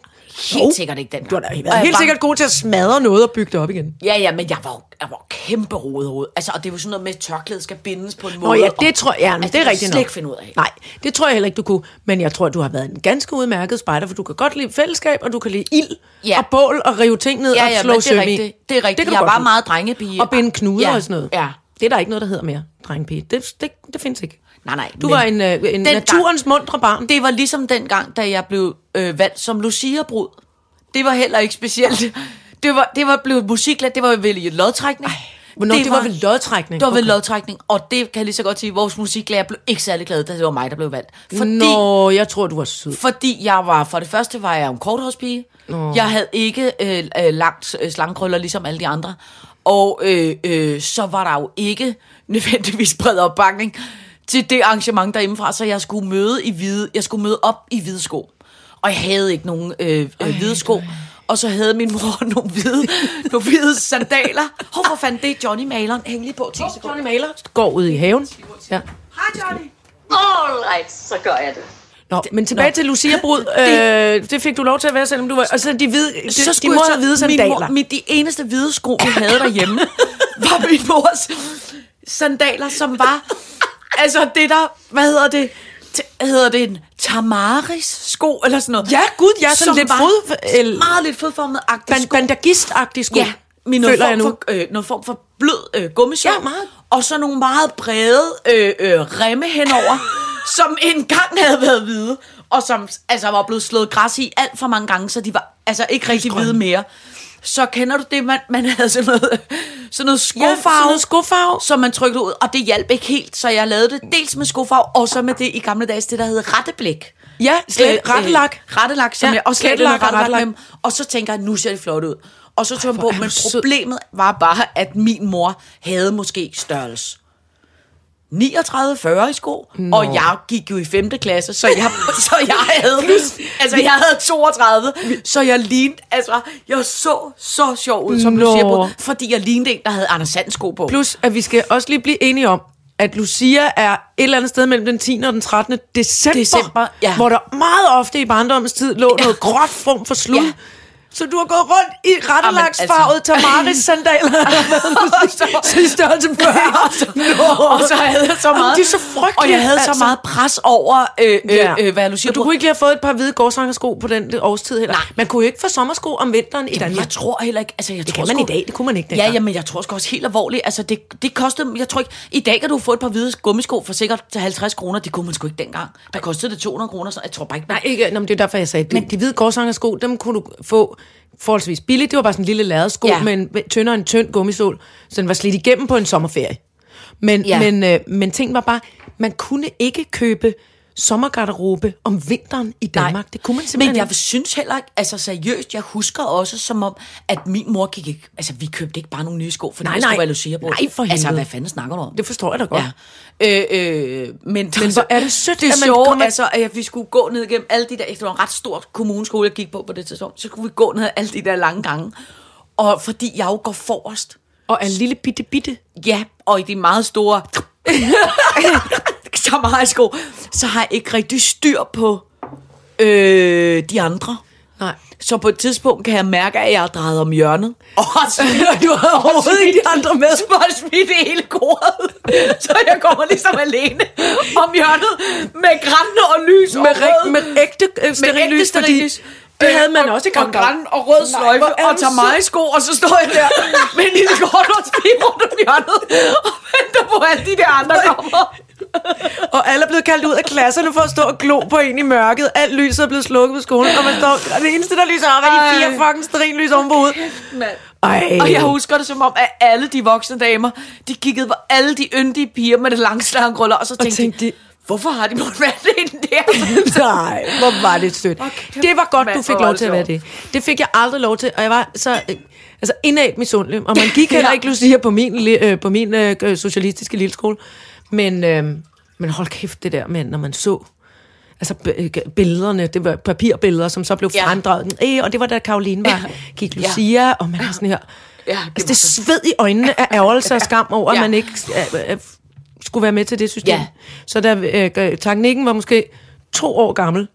S4: helt
S3: Jo.
S4: sikkert ikke dengang.
S3: Du har da
S4: Og
S3: været helt
S4: var-
S3: sikkert god til at smadre noget og bygge det op igen.
S4: Ja, ja, men jeg var, jeg var kæmpe rodet Altså, og det var sådan noget med, at tørklædet skal bindes på en måde.
S3: Nå ja,
S4: og-
S3: det tror jeg, ja, men
S4: altså,
S3: det er rigtigt
S4: slet
S3: nok.
S4: ikke finde ud af.
S3: Nej, det tror jeg heller ikke, du kunne. Men jeg tror, du har været en ganske udmærket spejder, for du kan godt lide fællesskab, og du kan lide ild
S4: Ja.
S3: og bål og rive ting ned
S4: Ja,
S3: og
S4: ja,
S3: slå
S4: men det er
S3: søm i.
S4: rigtigt. Det er rigtigt.
S3: du
S4: Jeg var meget drengepige.
S3: Og binde knuder
S4: Ja,
S3: og sådan noget.
S4: ja.
S3: Det er der ikke noget, der hedder mere, drengepige. Det, det, det findes ikke.
S4: Nej, nej.
S3: Du
S4: men
S3: var en, øh, en
S4: dengang-
S3: naturens mundre barn.
S4: Det var ligesom dengang, da jeg blev øh, valgt som Lucia-brud. Det var heller ikke specielt. Det var, det var blevet musiklært, det var vel i lodtrækning.
S3: Hvornår, det, det var ved lodtrækning.
S4: Det var ved
S3: Okay.
S4: lodtrækning, og det kan jeg lige så godt sige, vores musiklærer blev ikke særlig glad, da det var mig, der blev valgt. Fordi,
S3: Nå, jeg tror, du var sød.
S4: fordi jeg var, for det første var jeg en korthårspige. Jeg havde ikke øh, øh, langt øh, slangekrøller, ligesom alle de andre. Og øh, øh, så var der jo ikke nødvendigvis bred opbakning til det arrangement derindefra, så jeg skulle møde i hvide, jeg skulle møde op i hvide sko. Og jeg havde ikke nogen øh, øh, hvide sko. Og så havde min mor nogle hvide, nogle hvide sandaler. Hvor fanden, det er Johnny Maleren. Hæng lige på 10 sekunder.
S3: Johnny Maler går ud i haven. Ja.
S4: Hej, Johnny.
S2: All right, så gør jeg det.
S3: Nå, men tilbage
S4: Nå.
S3: til Lucia Brud. Øh, det fik du lov til at være, selvom du var... Og så de hvide, de,
S4: så
S3: de
S4: skulle
S3: må
S4: jeg
S3: have hvide
S4: så, min
S3: sandaler.
S4: mor, mit, de eneste hvide sko, vi havde derhjemme, var min mors sandaler, som var, altså det der, hvad hedder det, T- hedder det en Tamaris sko, eller sådan noget.
S3: Ja, gud, ja, sådan lidt fod- el-
S4: Meget lidt fodformet agtig
S3: Ban-
S4: sko.
S3: bandagist-agtig sko.
S4: Ja, noget
S3: føler jeg
S4: form,
S3: nu.
S4: for, øh, noget form for blød øh, gummisjov.
S3: Ja, meget.
S4: Og så nogle meget brede øh, øh, remme henover, som engang havde været hvide, og som altså var blevet slået græs i alt for mange gange, så de var altså ikke rigtig hvide mere. Så kender du det, man, man havde sådan noget, sådan noget skofarve,
S3: Ja, sådan noget skofarve.
S4: som man trykte ud, og det hjalp ikke helt, så jeg lavede det dels med skofarve, og så med det i gamle dage, det der hed retteblik.
S3: Ja, slet, rettelak.
S4: Øh, rettelak, som
S3: Ja,
S4: jeg også
S3: og
S4: rettelak
S3: rettelak.
S4: med. Og så tænker jeg, nu ser det flot ud. Og så tog jeg
S3: hvor
S4: på, men
S3: sød.
S4: problemet var bare, at min mor havde måske størrelse 39-40 i sko, Nå. og jeg gik jo i 5. klasse, så jeg, så jeg havde, altså jeg havde 32, så jeg lignede, altså jeg så så sjov ud som
S3: Nå.
S4: Lucia Brud, fordi jeg lignede en, der havde Anders Sand sko på.
S3: Plus, at vi skal også lige blive enige om, at Lucia er et eller andet sted mellem den 10. og den 13. december,
S4: December, ja.
S3: hvor der meget ofte i barndommens tid lå noget gråt form for slud.
S4: Ja.
S3: Så du har gået rundt i rettelagsfarvet
S4: Jamen, altså.
S3: Tamaris sandaler i størrelse 40.
S4: og så havde jeg så meget,
S3: de er så frygtelige,
S4: og jeg havde så
S3: altså.
S4: meget pres over, øh, øh,
S3: Ja.
S4: øh, hvad Lucia
S3: Og du kunne ikke lige have fået et par hvide gårdsangersko på den årstid heller.
S4: Nej.
S3: Man kunne jo ikke få sommersko om vinteren i
S4: Jamen,
S3: Danmark.
S4: jeg tror heller ikke, altså jeg
S3: Det
S4: tror
S3: kan man
S4: sgu-
S3: i dag, det kunne man ikke
S4: Ja,
S3: dengang.
S4: jamen jeg tror sgu også helt alvorligt, altså det, det kostede, jeg tror ikke, i dag kan du få et par hvide gummisko for sikkert til 50 kroner, det kunne man sgu ikke dengang. Der kostede det 200 kroner, så jeg tror bare ikke,
S3: Nej, ikke, nå, men det er derfor, jeg sagde, de, de hvide gårdsangersko, dem kunne du få forholdsvis billigt. Det var bare sådan en lille ladesko ja.
S4: Ja.
S3: med en tyndere en tynd gummisål, så den var slidt igennem på en sommerferie. Men. Ja. men, øh, men ting var bare, man kunne ikke købe sommergarderobe om vinteren i Danmark. Nej. Det kunne man simpelthen
S4: Men jeg
S3: ikke.
S4: synes heller ikke, altså seriøst, jeg husker også som om, at min mor gik ikke, altså vi købte ikke bare nogle nye sko, for
S3: Nej,
S4: det skulle være Lucia Brud.
S3: Nej, for
S4: Altså, hvad fanden snakker du om?
S3: Det forstår jeg da godt.
S4: Ja. Øh, øh, men men
S3: hvor er det sødt,
S4: det er sjovt,
S3: kommer-
S4: altså, at vi skulle gå ned igennem alle de der, det var en ret stor kommuneskole, jeg gik på på det tidspunkt, så skulle vi gå ned alle de der lange gange. Og fordi jeg jo går forrest,
S3: Og en lille bitte bitte.
S4: Ja, og i de meget store Tamara-sko, så har jeg ikke rigtig styr på øh, de andre.
S3: Nej.
S4: Så på et tidspunkt kan jeg mærke, at jeg er drejet om hjørnet. Og så
S3: Du har overhovedet ikke de andre med.
S4: Så har jeg smidt hele koret. Så jeg kommer ligesom alene om hjørnet med græn og lys og
S3: Med,
S4: rød.
S3: rig, med ægte øh, stearinlys, fordi det havde man også i
S4: Og
S3: gang.
S4: græn og rød
S3: Nej,
S4: sløjfe
S3: er
S4: og tager mig sko, og så står jeg der med en lille kort og spil rundt om hjørnet og venter på, at de der andre kommer.
S3: Og alle er blevet kaldt ud af klasserne for at stå og glo på en i mørket. Alt lyset er blevet slukket på skolen, og man står, og det eneste, der lyser op, er de fire fucking stearinlys oven på hovedet. Ej.
S4: Og jeg husker det som om, at alle de voksne damer, de kiggede på alle de yndige piger med det lange slangruller, og så tænkte,
S3: tænkte
S4: de,
S3: de-
S4: hvorfor har de måttet være det der?
S3: Nej, hvor var det sødt.
S4: Okay.
S3: Det var godt, du fik lov til at være det. Det fik jeg aldrig lov til, og jeg var så... Øh, altså indad misundelig, og man gik heller
S4: Ja.
S3: ikke, Lucia, på min, øh, på min øh, øh, socialistiske lille skole. Men, øh, men hold kæft, det der med, når man så altså øh, billederne, det var papirbilleder, som så blev
S4: Ja.
S3: fremdraget. Øh, og det var da Karoline var, gik Lucia, og man var sådan her...
S4: Ja, det
S3: altså, det sved i øjnene af ærgelse og skam over, ja.
S4: Ja.
S3: at man ikke skulle være med til det system.
S4: Ja.
S3: Så da øh, teknikken var måske to år gammel,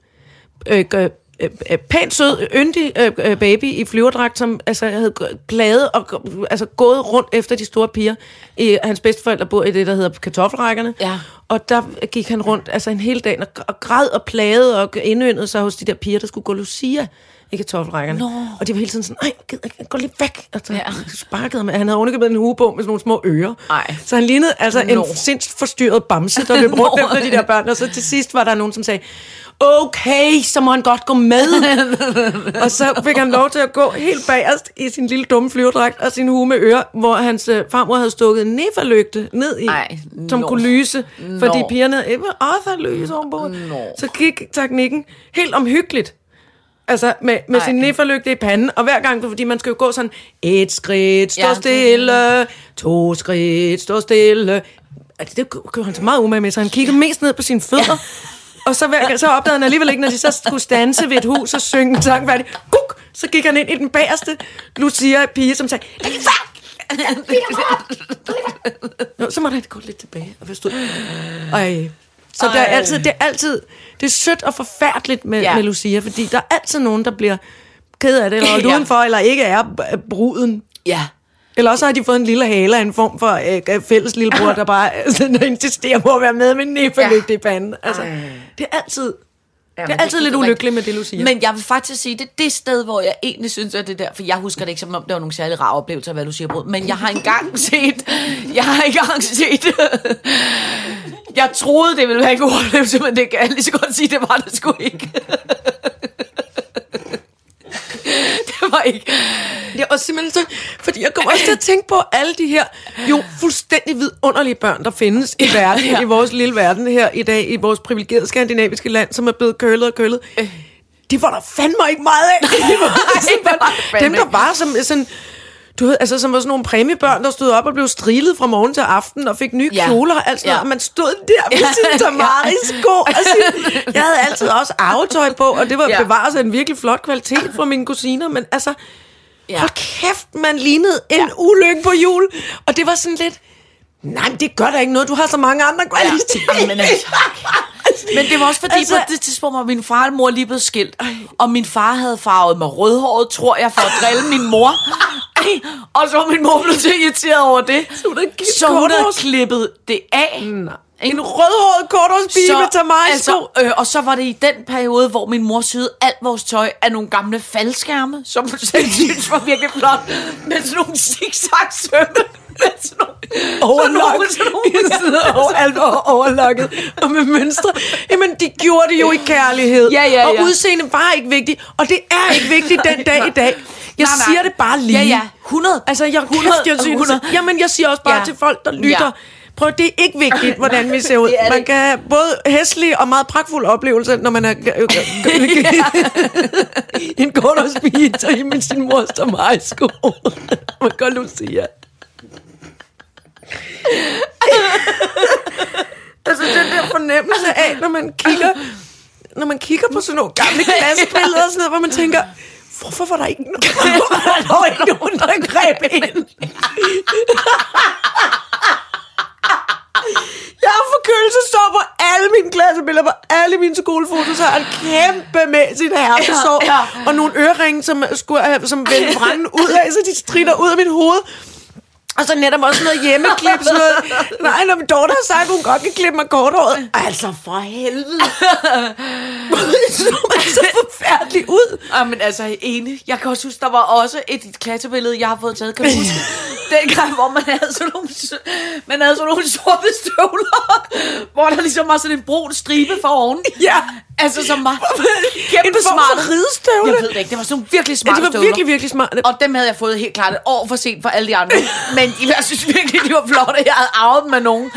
S3: øh, øh, øh, pænt sød, yndig øh, øh, baby i flyverdragt, som altså, havde plaget og altså, gået rundt efter de store piger. I, hans bedsteforældre bor i det, der hedder kartoffelrækkerne.
S4: Ja.
S3: Og der gik han rundt altså en hel dag og, og græd og plagede og indyndede sig hos de der piger, der skulle gå Lucia i kartoffelrækkerne.
S4: Nå.
S3: Og de var hele tiden sådan, ej, gid, jeg, gå lige væk. Og så
S4: Ja.
S3: sparkede ham. Han havde ovenikøbet en hue på med sådan nogle små ører.
S4: Ej.
S3: Så han lignede altså
S4: Nå.
S3: en sindssygt forstyrret bamse, der løb rundt
S4: Nå.
S3: efter de der børn. Og så til sidst var der nogen, som sagde, okay, så må han godt gå med. og så fik han lov til at gå helt bagerst i sin lille dumme flyverdragt og sin hue med ører, hvor hans øh, farmor havde stukket en neferlygte ned i,
S4: Ej,
S3: som
S4: nå.
S3: kunne lyse, fordi
S4: Nå.
S3: pigerne øh, også lyse ovenpå.
S4: Nå.
S3: Så gik teknikken helt omhyggeligt. Altså med, med
S4: Ej.
S3: sin neferlygte i panden, og hver gang, fordi man skal jo gå sådan, et skridt, stå
S4: Ja,
S3: ja, stille, to skridt, stå stille. Altså, det gjorde han så meget umage med, så han kiggede mest ned på sine fødder, og så, hver, så opdagede han alligevel ikke, når de så skulle stanse ved et hus og synge en sang færdig. Kuk! Så gik han ind i den bagerste Lucia-pige, som sagde, "Lad lige være! Nå, så måtte han gå lidt tilbage og forstod. Ej. Så der er altid, det er altid, det er sødt og forfærdeligt med,
S4: Ja.
S3: ja. med Lucia, fordi der er altid nogen, der bliver ked af det, eller holdt
S4: Ja.
S3: ja. udenfor, eller ikke er bruden.
S4: Ja.
S3: Eller også har de fået en lille hale af en form for øh, fælles lillebror, der bare altså, der insisterer på at være med med en neferlygte i panden. Altså,
S4: Ej.
S3: det er altid,
S4: Ja,
S3: det er altid lidt ulykkeligt med det, Lucia.
S4: Men jeg vil faktisk sige, det er det sted, hvor jeg egentlig synes, at det der, for jeg husker det ikke, som om det var nogle særlig rare oplevelser, hvad du siger, brud, men jeg har engang set, jeg har engang set, jeg troede, det ville være en god oplevelse, men det kan jeg lige så godt sige, det var det sgu ikke. det var ikke.
S3: Det er også simpelthen så, fordi jeg kommer også til at tænke på alle de her jo fuldstændig vidunderlige børn, der findes i verden,
S4: Ja.
S3: i vores lille verden her i dag, i vores privilegerede skandinaviske land, som er blevet kølet og kølet. De var der fandme ikke meget af. Var
S4: det var fandme
S3: dem, der var som sådan, du ved, altså som var sådan nogle præmiebørn, der stod op og blev strilet fra morgen til aften og fik nye
S4: Ja.
S3: kjoler og alt sådan
S4: Ja.
S3: noget, og man stod der med
S4: Ja.
S3: sine Tamaris-sko. Og sin, jeg havde altid også arvetøj på, og det var
S4: Ja.
S3: bevaret en virkelig flot kvalitet fra mine kusiner, men altså,
S4: Ja.
S3: Hold kæft, man lignede en ja. ulykke på jul. Og det var sådan lidt, nej, men det gør da ikke noget. Du har så mange andre kvaliteter.
S4: Ja, men altså- Men det var også fordi, Altså- på det tidspunkt var min far og mor lige blevet skilt. Og min far havde farvet mig rødhåret, tror jeg, for at drille min mor. Ej, Og så var min mor blevet så irriteret over det.
S3: Så hun havde
S4: så hun havde klippet det af.
S3: Nej. En rødhåret korthårspige med Tamaris altså,
S4: øh, og så var det i den periode, hvor min mor syede alt vores tøj af nogle gamle faldskærme, som hun selv synes var virkelig flot, med sådan nogle zigzag-sømme. Med sådan nogle,
S3: overlokket.
S4: sådan nogle-
S3: Jeg sidder over, alt over, overlokket. Og med mønstre. Jamen, de gjorde det jo i kærlighed.
S4: Ja, ja,
S3: Og
S4: ja.
S3: udseende var ikke vigtigt. Og det er ikke vigtigt den dag i dag. Jeg
S4: Nej, nej.
S3: siger det bare lige.
S4: Ja, ja. 100.
S3: Altså, jeg,
S4: 100,
S3: kæft, jeg synes,
S4: 100.
S3: Jamen, jeg siger også bare
S4: Ja.
S3: ja. til folk, der lytter.
S4: Ja.
S3: Ja. Prøv, det er ikke vigtigt, hvordan vi ser ud.
S4: Det
S3: Man kan have både hæslige og meget pragtfulde oplevelser, når man er en korthårspige i min sin mors Tamaris-sko. Man kan sige altså den der fornemmelse af, når man kigger, når man kigger på sådan nogle gamle klassebilleder og sådan noget, hvor man tænker, hvorfor var der ikke nogen, hvorfor var der ikke nogen der greb ind? Jeg har forkølelsesår på alle mine klassebilleder, på alle mine skolefotos, har en kæmpe med sit herpesår,
S4: Ja, ja.
S3: og nogle øreringe, som, skulle, som vendte branden ud af, så de strider ud af mit hoved. Og så netop også noget hjemmeklip, sådan noget. Nej, når min daughter har sagt, hun godt kan klippe mig korthåret. Altså, for helvede. så man så forfærdeligt ud.
S4: Ja, men altså enig. Jeg kan også huske, der var også et klassebillede, jeg har fået taget. Kan du huske? Dengang, hvor man havde sådan nogle, man havde sådan nogle sorte støvler, hvor der ligesom var sådan en brun stribe for oven.
S3: Ja.
S4: Altså, som var
S3: En
S4: kæmpe smart.
S3: ridestøvle.
S4: Jeg ved det ikke. Det var sådan nogle virkelig
S3: Ja,
S4: smarte
S3: de var
S4: støvler.
S3: virkelig, virkelig smarte.
S4: Og dem havde jeg fået helt klart et år for sent for alle de andre. Men jeg synes virkelig, de var flotte. Jeg havde arvet dem med nogen.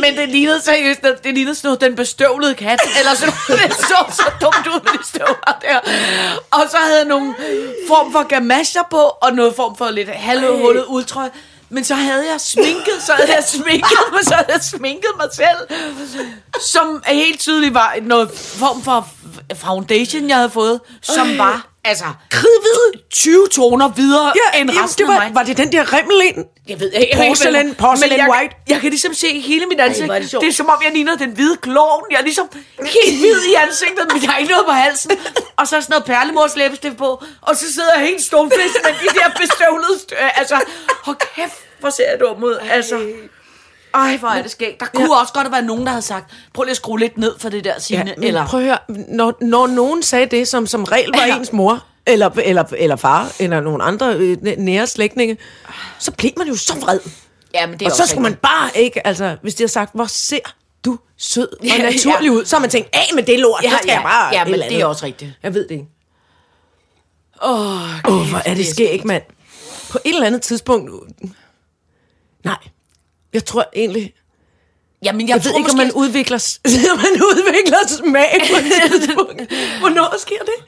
S4: Men det lignede seriøst, det det lignede sådan noget, den bestøvlede kat. Eller sådan noget, det så så dumt ud med de støvler der. Og så havde jeg nogle form for gamasjer på, og noget form for lidt halvhullet udtrøj. Men så havde jeg sminket, så havde jeg sminket mig, så havde jeg sminket mig selv, som helt tydeligt var noget form for foundation, jeg havde fået, som var altså,
S3: Kridhvid.
S4: 20 toner videre
S3: Ja,
S4: end
S3: jamen,
S4: resten
S3: det var,
S4: af mig.
S3: var det den der rimmel ind?
S4: Jeg ved ikke.
S3: Porcelain- porcelain
S4: jeg,
S3: white.
S4: Jeg kan ligesom se hele mit ansigt.
S3: hvor er det sjovt.
S4: det er som om, jeg ligner den hvide klovn. Jeg er ligesom helt hvid i ansigtet, men jeg har ikke noget på halsen. Og så sådan noget perlemors læbestift på. Og så sidder jeg helt stumflæst med de der bestøvlede... St- øh, altså, hold kæft, hvor ser jeg dum ud. Altså, ej, hvor er det skægt. Der kunne også godt have været nogen, der havde sagt, prøv lige at skrue lidt ned for det der, Signe.
S3: men
S4: eller,
S3: prøv at høre, når, når nogen sagde det, som som regel var
S4: Ja.
S3: ens mor, eller, eller, eller far, eller nogle andre øh, næ- nære slægtninge, så blev man jo så vred.
S4: ja, men det er
S3: Og så skulle man bare ikke, altså, hvis de har sagt, hvor ser du sød og
S4: Ja,
S3: naturlig
S4: ja.
S3: ud, så har man tænkt, af med det lort,
S4: Ja,
S3: så skal
S4: ja,
S3: jeg bare
S4: ja, men det er
S3: andet."
S4: også rigtigt.
S3: Jeg ved det ikke.
S4: Åh,
S3: Åh, oh, hvor er det skægt, mand. På et eller andet tidspunkt... Nej, jeg tror egentlig...
S4: Jamen, jeg,
S3: Jeg,
S4: tror
S3: ved ikke,
S4: måske,
S3: om man udvikler, man udvikler smag på et tidspunkt. Hvornår sker det?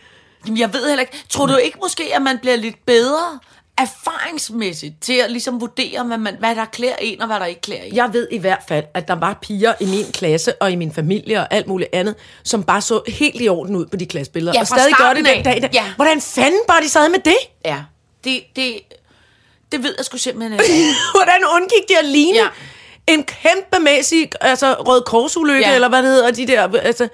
S4: Jamen, jeg ved heller ikke. Tror du ikke måske, at man bliver lidt bedre erfaringsmæssigt til at ligesom vurdere, hvad, man, hvad der klæder en, og hvad der ikke klæder en?
S3: Jeg ved i hvert fald, at der var piger i min klasse og i min familie og alt muligt andet, som bare så helt i orden ud på de klassebilleder.
S4: Ja,
S3: og stadig gør det den dag.
S4: Ja.
S3: Hvordan fanden bare de sad med det?
S4: Ja. Det, det, det ved jeg sgu simpelthen ikke.
S3: Hvordan undgik de at ligne
S4: Ja.
S3: en kæmpemæssig altså, rød korsulykke,
S4: Ja.
S3: eller hvad det hedder, de der... Altså,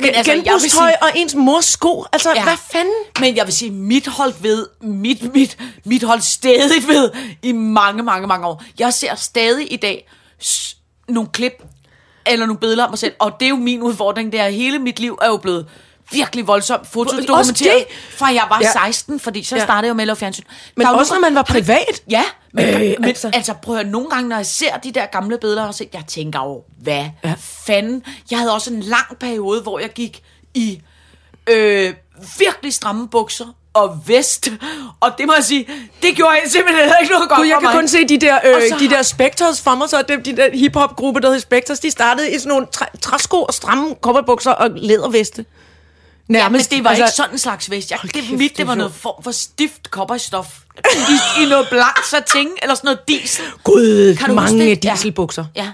S4: Men
S3: altså, genbrugstøj
S4: sige-
S3: og ens mors sko. Altså,
S4: Ja.
S3: hvad fanden?
S4: Men jeg vil sige, mit holdt ved, mit, mit, mit holdt stadig ved i mange, mange, mange år. Jeg ser stadig i dag nogle klip eller nogle billeder af mig selv, og det er jo min udfordring, det er, hele mit liv er jo blevet virkelig voldsomt fotodokumenteret,
S3: det?
S4: fra jeg var
S3: Ja.
S4: 16, fordi så
S3: Ja.
S4: startede jeg jo med at lave fjernsyn.
S3: Men også,
S4: nogle-
S3: når man var privat.
S4: Ja, men, øh,
S3: Øh,
S4: men altså.
S3: altså.
S4: prøv at høre, nogle gange, når jeg ser de der gamle billeder, og set, jeg tænker jo, hvad ja. Fanden? Jeg havde også en lang periode, hvor jeg gik i øh, virkelig stramme bukser og vest, og det må jeg sige, det gjorde jeg simpelthen ikke noget godt
S3: Gud, jeg kan
S4: mig.
S3: kun se de der,
S4: Og så
S3: øh, de
S4: har-
S3: der Spectres for mig, så de, de der hiphop-gruppe, der hed Spectres, de startede i sådan nogle træ, træsko og stramme kopperbukser og læderveste.
S4: Ja, men
S3: Nærmest.
S4: det var altså, ikke sådan en slags vest. Jeg, det,
S3: kæft,
S4: mit,
S3: det
S4: det
S3: er
S4: var noget form for stift kopperstof. I, I noget blank satin, eller sådan noget diesel.
S3: Gud,
S4: Kan du
S3: mange
S4: det? Ja.
S3: dieselbukser.
S4: Ja.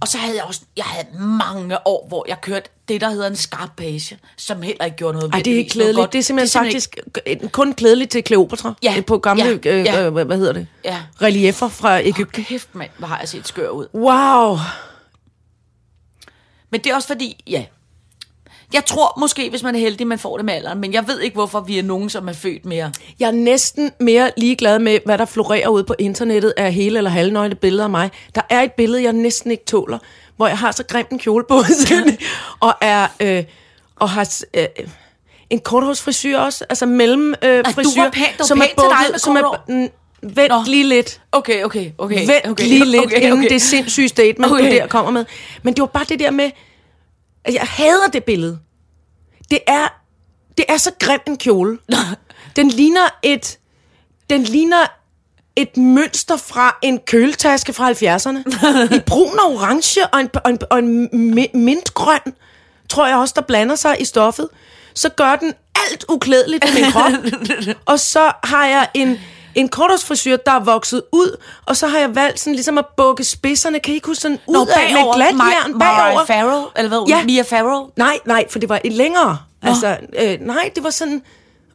S4: Og så havde jeg også, jeg havde mange år, hvor jeg kørte det, der hedder en skarpage, som heller ikke gjorde noget
S3: Ej, det er ikke
S4: vigtigvis noget
S3: klædeligt.
S4: godt.
S3: Det er simpelthen
S4: ikke-
S3: faktisk kun klædeligt til Kleopatra.
S4: Ja,
S3: På gamle,
S4: ja,
S3: øh,
S4: ja.
S3: øh, hvad hedder det?
S4: Ja.
S3: Reliefer fra Ægypten.
S4: Kæft, mand, hvor har jeg set skør ud.
S3: Wow.
S4: Men det er også fordi, ja, jeg tror måske, hvis man er heldig, man får det med alderen, men jeg ved ikke, hvorfor vi er nogen, som er født mere.
S3: Jeg er næsten mere ligeglad med, hvad der florerer ude på internettet af hele eller halvnøgne billeder af mig. Der er et billede, jeg næsten ikke tåler, hvor jeg har så grimt en kjole på, og er øh, og har øh, en korthårsfrisyr også, altså mellem øh, frisyr,
S4: var pæn- du var
S3: som er
S4: pæn til dig med
S3: som er mm, Vent
S4: Nå.
S3: lige lidt.
S4: Okay, okay, okay.
S3: Vent
S4: okay,
S3: lige lidt,
S4: okay,
S3: inden
S4: okay.
S3: det sindssyge statement,
S4: Okay.
S3: du der kommer med. Men det var bare det der med, jeg hader det billede. Det er, det er så grim en kjole. Den ligner et, den ligner et mønster fra en køletaske fra 70'erne. I brun og orange og en, og en, og en mi- mintgrøn, tror jeg også, der blander sig i stoffet. Så gør den alt uklædeligt med min krop. og så har jeg en, en kortårsfrisyr, der er vokset ud, og så har jeg valgt sådan ligesom at bukke spidserne, kan I ikke huske sådan ud
S4: Nå,
S3: af med
S4: bagover,
S3: glat
S4: Ma-
S3: jern
S4: Mariah
S3: bagover.
S4: Farrow, eller hvad?
S3: Ja.
S4: Mia Farrow?
S3: Nej, nej, for det var et længere. Altså, øh, nej, det var sådan...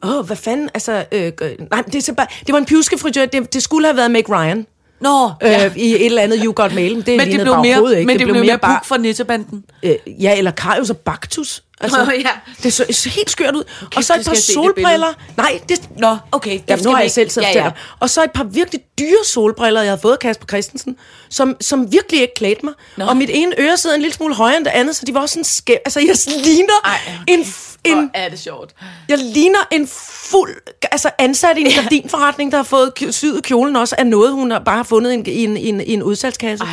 S3: Åh, hvad fanden, altså... Øh, øh, nej, det, er så bare, det var en pjuskefrityr. Det, det skulle have været Meg Ryan.
S4: Nå,
S3: Øh,
S4: ja.
S3: I et eller andet You Got Mail. Det
S4: Men det blev mere,
S3: ikke.
S4: men det, blev mere
S3: bare...
S4: buk for nissebanden.
S3: Øh, ja, eller Karius og Baktus. Altså,
S4: Nå, ja.
S3: Det så, så helt skørt ud. og så et par
S4: se, det
S3: solbriller. Nej, det...
S4: Nå, okay. det
S3: Jamen, nu har jeg selv siddet
S4: ja,
S3: ja. Og så et par virkelig dyre solbriller, jeg havde fået af Kasper Christensen, som, som virkelig ikke klædte mig.
S4: Nå.
S3: Og mit ene øre sidder en lille smule højere end det andet, så de var også sådan skæv. Altså, jeg ligner
S4: Ej,
S3: en, f- en,
S4: Hvor er det sjovt.
S3: jeg ligner en fuld, altså ansat i en gardinforretning, der har fået syet kjolen også af noget, hun har bare har fundet i en, en, en, en udsalgskasse.
S4: Ej.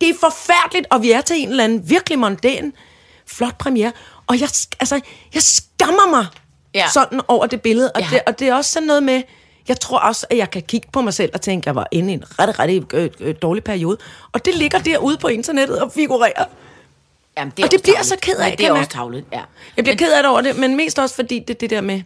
S3: Det er forfærdeligt, og vi er til en eller anden virkelig mondæn, flot premiere. Og jeg, altså, jeg skammer mig
S4: Ja.
S3: sådan over det billede. Og,
S4: Ja.
S3: ja. det, og det er også sådan noget med, jeg tror også, at jeg kan kigge på mig selv og tænke, at jeg var inde i en ret, ret øh, øh, dårlig periode. Og det ligger derude på internettet og figurerer.
S4: Jamen, det
S3: Og det bliver
S4: tarveligt.
S3: så ked af, kan
S4: Det er
S3: jeg
S4: også tavligt, ja.
S3: Jeg bliver
S4: men,
S3: ked af det over det, men mest også fordi det det der med,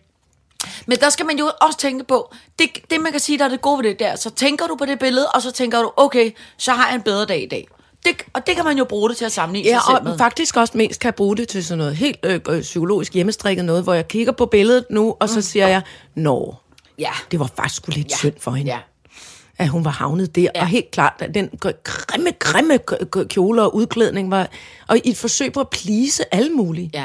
S4: men der skal man jo også tænke på, det, det man kan sige, der er det gode ved det der, så tænker du på det billede, og så tænker du, okay, så har jeg en bedre dag i dag. Det, og det kan man jo bruge det til at sammenligne
S3: Ja,
S4: sig selv med.
S3: og faktisk også mest kan jeg bruge det til sådan noget helt øh, øh, psykologisk hjemmestrikket noget, hvor jeg kigger på billedet nu, og så siger jeg, nå,
S4: Ja.
S3: det var faktisk sgu lidt
S4: Ja.
S3: synd for hende.
S4: Ja.
S3: at hun var havnet der.
S4: Ja.
S3: Og helt klart, at den gr- grimme, grimme kjole og udklædning var... Og i et forsøg på at please alle mulige.
S4: Ja.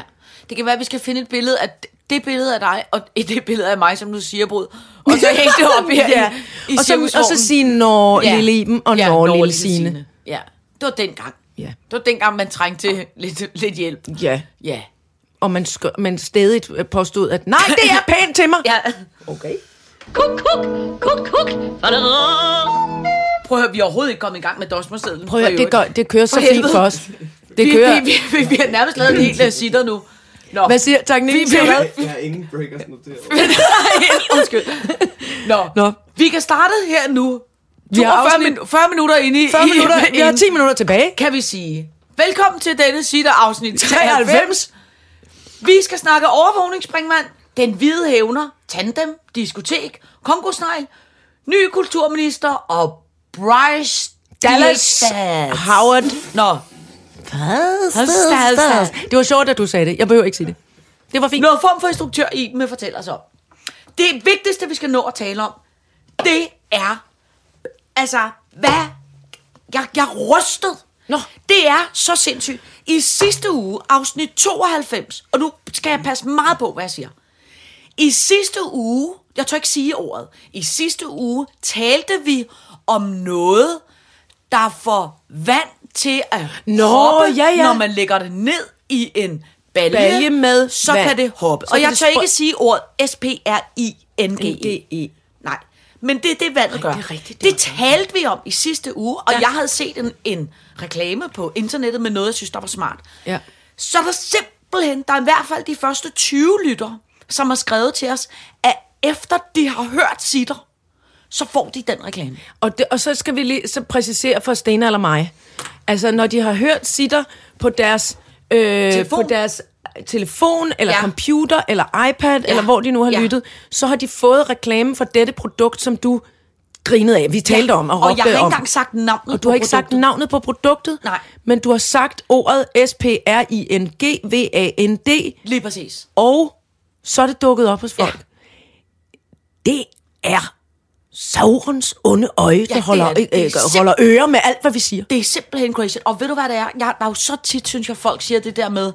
S4: Det kan være, at vi skal finde et billede af det billede af dig, og det billede af mig, som du siger, Brud. Og så hænge det op her
S3: ja.
S4: i, i
S3: og, så, og så sige, når ja. lille Iben, og
S4: ja,
S3: når
S4: Nå,
S3: lille Signe.
S4: Ja, det var dengang.
S3: Ja.
S4: Det var dengang, man trængte til lidt, lidt hjælp.
S3: Ja.
S4: Ja.
S3: Og man, sk- man stedigt øh, påstod, at nej, det er pænt til mig.
S4: ja.
S3: Okay.
S2: Kuk, kuk, kuk, kuk.
S4: Prøv at høre, vi er overhovedet ikke kommet i gang med dosmersedlen.
S3: Prøv at, det, gør, det kører så
S4: For
S3: fint for os. Det
S4: vi,
S3: kører...
S4: vi, vi, vi, vi, har nærmest lavet en hel uh, sitter nu. Nå.
S3: Hvad siger teknikken?
S4: Vi- vi-?
S5: Jeg har ingen breakers noteret.
S4: Undskyld. Nå.
S3: Nå.
S4: Vi kan starte her nu.
S3: Vi har
S4: 42
S3: afsnit-
S4: min, 40 minutter inde i...
S3: 40
S4: i-
S3: minutter, vi har
S4: inde-
S3: 10 minutter tilbage.
S4: kan vi sige. Velkommen til denne sitter afsnit 93.
S3: 93.
S4: Vi skal snakke overvågningsspringvand, den hvide hævner, tandem, diskotek, kongosnegl, ny kulturminister og Bryce
S3: Dallas. Howard.
S4: Nå,
S3: Det var sjovt, at du sagde det. Jeg behøver ikke sige det. Det var fint.
S4: noget form for instruktør i med fortæller os om. Det vigtigste, vi skal nå at tale om, det er, altså, hvad, jeg, jeg rystet.
S3: Nå.
S4: Det er så sindssygt. I sidste uge, afsnit 92, og nu skal jeg passe meget på, hvad jeg siger. I sidste uge, jeg tør ikke sige ordet, i sidste uge talte vi om noget, der får vand til at
S3: Nå,
S4: hoppe,
S3: ja, ja.
S4: når man lægger det ned i en balje,
S3: Balje med
S4: så
S3: vand.
S4: kan det hoppe.
S3: Så
S4: og jeg tør ikke sige ordet S-P-R-I-N-G-E. Men det er det, vandet gør.
S3: det er rigtigt, det
S4: det, talte vi om i sidste uge, og
S3: Ja.
S4: jeg havde set en, en reklame på internettet med noget, jeg synes, der var smart.
S3: Ja.
S4: Så er der simpelthen, der er i hvert fald de første 20 lytter, som har skrevet til os, at efter de har hørt sitter, så får de den reklame.
S3: Og, det, og så skal vi lige så præcisere for Stena eller mig. Altså, når de har hørt sitter på deres, øh,
S4: Telefon.
S3: på deres telefon, eller
S4: Ja.
S3: ja. computer, eller iPad, ja. eller hvor de nu har
S4: Ja.
S3: ja. lyttet, så har de fået reklame for dette produkt, som du grinede af. Vi talte om og
S4: og jeg har ikke
S3: om.
S4: engang sagt navnet
S3: Og
S4: på
S3: du har ikke sagt
S4: produktet.
S3: navnet på produktet,
S4: Nej.
S3: men du har sagt ordet S-P-R-I-N-G-V-A-N-D,
S4: Lige præcis.
S3: og så er det dukket op hos folk.
S4: Ja.
S3: Det er Saurons onde øje,
S4: det
S3: der
S4: er
S3: holder,
S4: det. Det er
S3: øh, holder ører med alt, hvad vi siger.
S4: Det er simpelthen crazy. Og ved du, hvad det er? Jeg, der er jo så tit, synes jeg, folk siger det der med,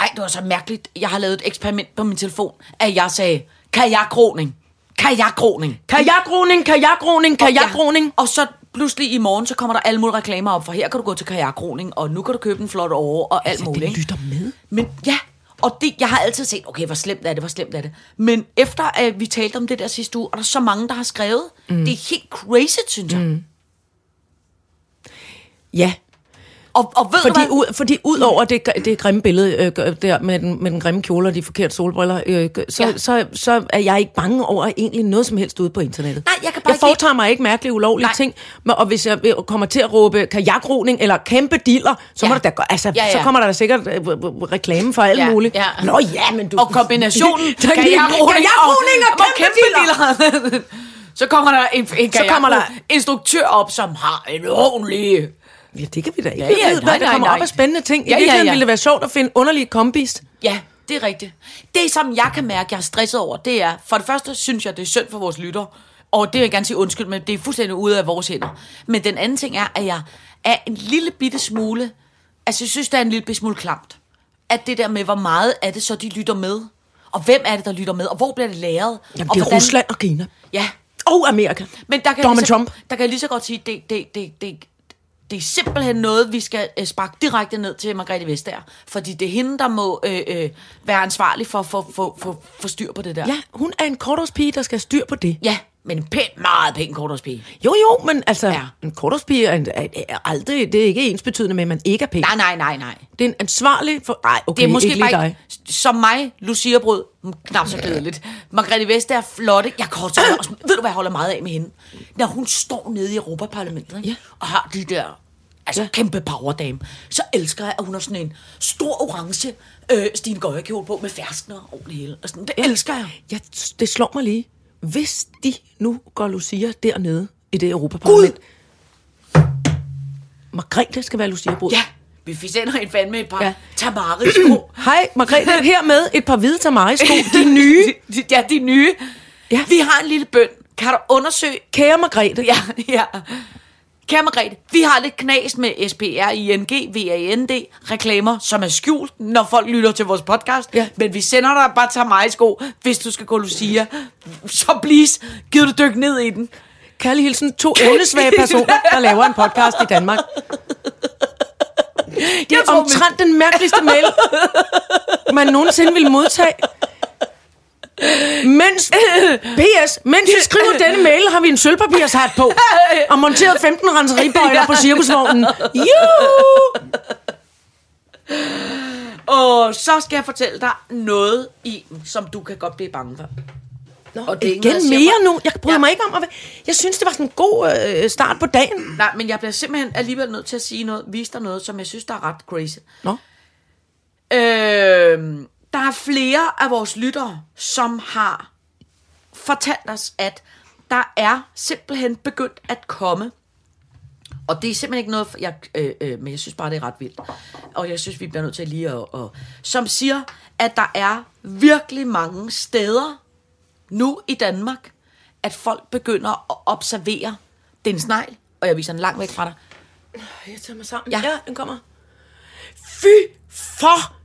S4: ej, det var så mærkeligt. Jeg har lavet et eksperiment på min telefon, at jeg sagde, kajakroning. Kajakroning.
S3: Kajakroning, kajakroning, kajakroning.
S4: Ja. Og så pludselig i morgen, så kommer der alle mulige reklamer op, for her kan du gå til kajakroning, og nu kan du købe en flot over og alt
S3: Altså,
S4: muligt.
S3: det lytter med.
S4: Men ja, og det, jeg har altid set, okay, hvor slemt er det, hvor slemt er det. Men efter at vi talte om det der sidste uge, er der så mange, der har skrevet. Mm. Det er helt crazy, synes jeg. Mm.
S3: Ja,
S4: Og, og ved
S3: fordi,
S4: du hvad?
S3: ud, fordi ud over det, det grimme billede øh, der med den, med den grimme kjole og de forkerte solbriller, øh, så,
S4: Ja.
S3: ja. så, så er jeg ikke bange over egentlig noget som helst ude på internettet.
S4: Nej, jeg kan bare
S3: jeg
S4: ikke
S3: foretager mig ikke mærkelige, ulovlige
S4: Nej.
S3: ting, men, og hvis jeg vil- kommer til at råbe kajakroning eller kæmpe diller, så,
S4: Ja.
S3: må der altså,
S4: Ja, ja.
S3: så kommer der da sikkert øh, øh, øh, reklame for alt
S4: Ja,
S3: muligt.
S4: ja.
S3: Nå ja, men du...
S4: Og kombinationen
S3: Der er lige- kajakroning og, kæmpe, diller.
S4: diller. så kommer der en, en
S3: Så kommer der-
S4: instruktør op, som har en ordentlig...
S3: Ja, det kan vi da ikke.
S4: Ja,
S3: Ja,
S4: ja,
S3: ja,
S4: nej,
S3: hvad der
S4: nej,
S3: kommer
S4: nej.
S3: op af spændende ting. I
S4: Ja, ja,
S3: virkeligheden
S4: ja.
S3: ville det være sjovt at finde underlige kombis.
S4: Ja, det er rigtigt. Det, som jeg kan mærke, jeg er stresset over, det er, for det første synes jeg, det er synd for vores lytter, og det vil jeg gerne sige undskyld, men det er fuldstændig ude af vores hænder. Men den anden ting er, at jeg er en lille bitte smule, altså jeg synes, det er en lille bitte smule klamt, at det der med, hvor meget er det så, de lytter med, og hvem er det, der lytter med, og hvor bliver det læret?
S3: Jamen,
S4: og
S3: det er Rusland og Kina.
S4: Ja,
S3: Og Amerika.
S4: men der kan,
S3: Donald
S4: så,
S3: Trump.
S4: der kan jeg lige så godt sige, det, det, det, det, det er simpelthen noget, vi skal øh, sparke direkte ned til Margrethe Vestager. Fordi det er hende, der må øh, øh, være ansvarlig for at for, for, for, for styr på det der.
S3: Ja, hun er en kortårspige, der skal have styr på det.
S4: ja men en pæn, meget pæn kortårspige.
S3: Jo, jo, men altså,
S4: Ja.
S3: en kortårspige er, er, er aldrig, det er ikke ens betydende med, at man ikke er pæn.
S4: Nej, nej, nej, nej.
S3: Det er en ansvarlig for... Nej, okay,
S4: Det er måske
S3: ikke lige
S4: bare
S3: dig.
S4: ikke, som mig, Lucia Brød, knap så glædeligt. Margrethe Vestager er flotte. Jeg kan også, også, ved du, hvad jeg holder meget af med hende? Når hun står nede i Europaparlamentet ikke?
S3: Ja.
S4: og har de der altså ja. kæmpe powerdame, så elsker jeg, at hun har sådan en stor orange øh, Stine Gøjerkjole på med ferskner over det hele. Og sådan, det ja. elsker jeg.
S3: Ja, det slår mig lige. Hvis de nu går Lucia dernede i det Europaparlament... Margrethe skal være Lucia-brud.
S4: Ja, vi sender en fandme et par
S3: Ja.
S4: tamari-sko.
S3: Hej, Margrethe. Hermed et par hvide tamari-sko. De nye.
S4: ja, de nye.
S3: Ja.
S4: Vi har en lille bøn. Kan du undersøge?
S3: Kære Margrethe.
S4: Ja, ja. Kære Margrethe, vi har lidt knas med SPRING-VAND reklamer, som er skjult, når folk lytter til vores podcast.
S3: Ja.
S4: Men vi sender dig bare til mig sko, hvis du skal gå Lucia. Så please, giv du dyk ned i den.
S3: Kærlig hilsen, to emnesvage personer, der laver en podcast i Danmark. Det er omtrent den mærkeligste mail, man nogensinde ville modtage. Mens, PS, mens vi skriver denne mail, har vi en sølvpapirshat på, og monteret 15 renseribøjler på cirkusvognen. Juhu!
S4: Og så skal jeg fortælle dig noget i som du kan godt blive bange for.
S3: Nå,
S4: Og det er noget,
S3: igen
S4: siger
S3: mere
S4: mig.
S3: nu. Jeg bryder
S4: Ja.
S3: mig ikke om, at jeg synes, det var sådan en god øh, start på dagen.
S4: Nej, men jeg bliver simpelthen alligevel nødt til at sige noget, vise dig noget, som jeg synes, der er ret crazy.
S3: Nå.
S4: Øh, der er flere af vores lyttere, som har fortalt os, at der er simpelthen begyndt at komme og det er simpelthen ikke noget, jeg, øh, øh, men jeg synes bare, det er ret vildt. Og jeg synes, vi bliver nødt til lige at, at... Som siger, at der er virkelig mange steder nu i Danmark, at folk begynder at observere. Det er en snegl, og jeg viser den langt væk fra dig.
S3: Jeg tager mig sammen.
S4: Ja.
S3: ja den kommer. Fy for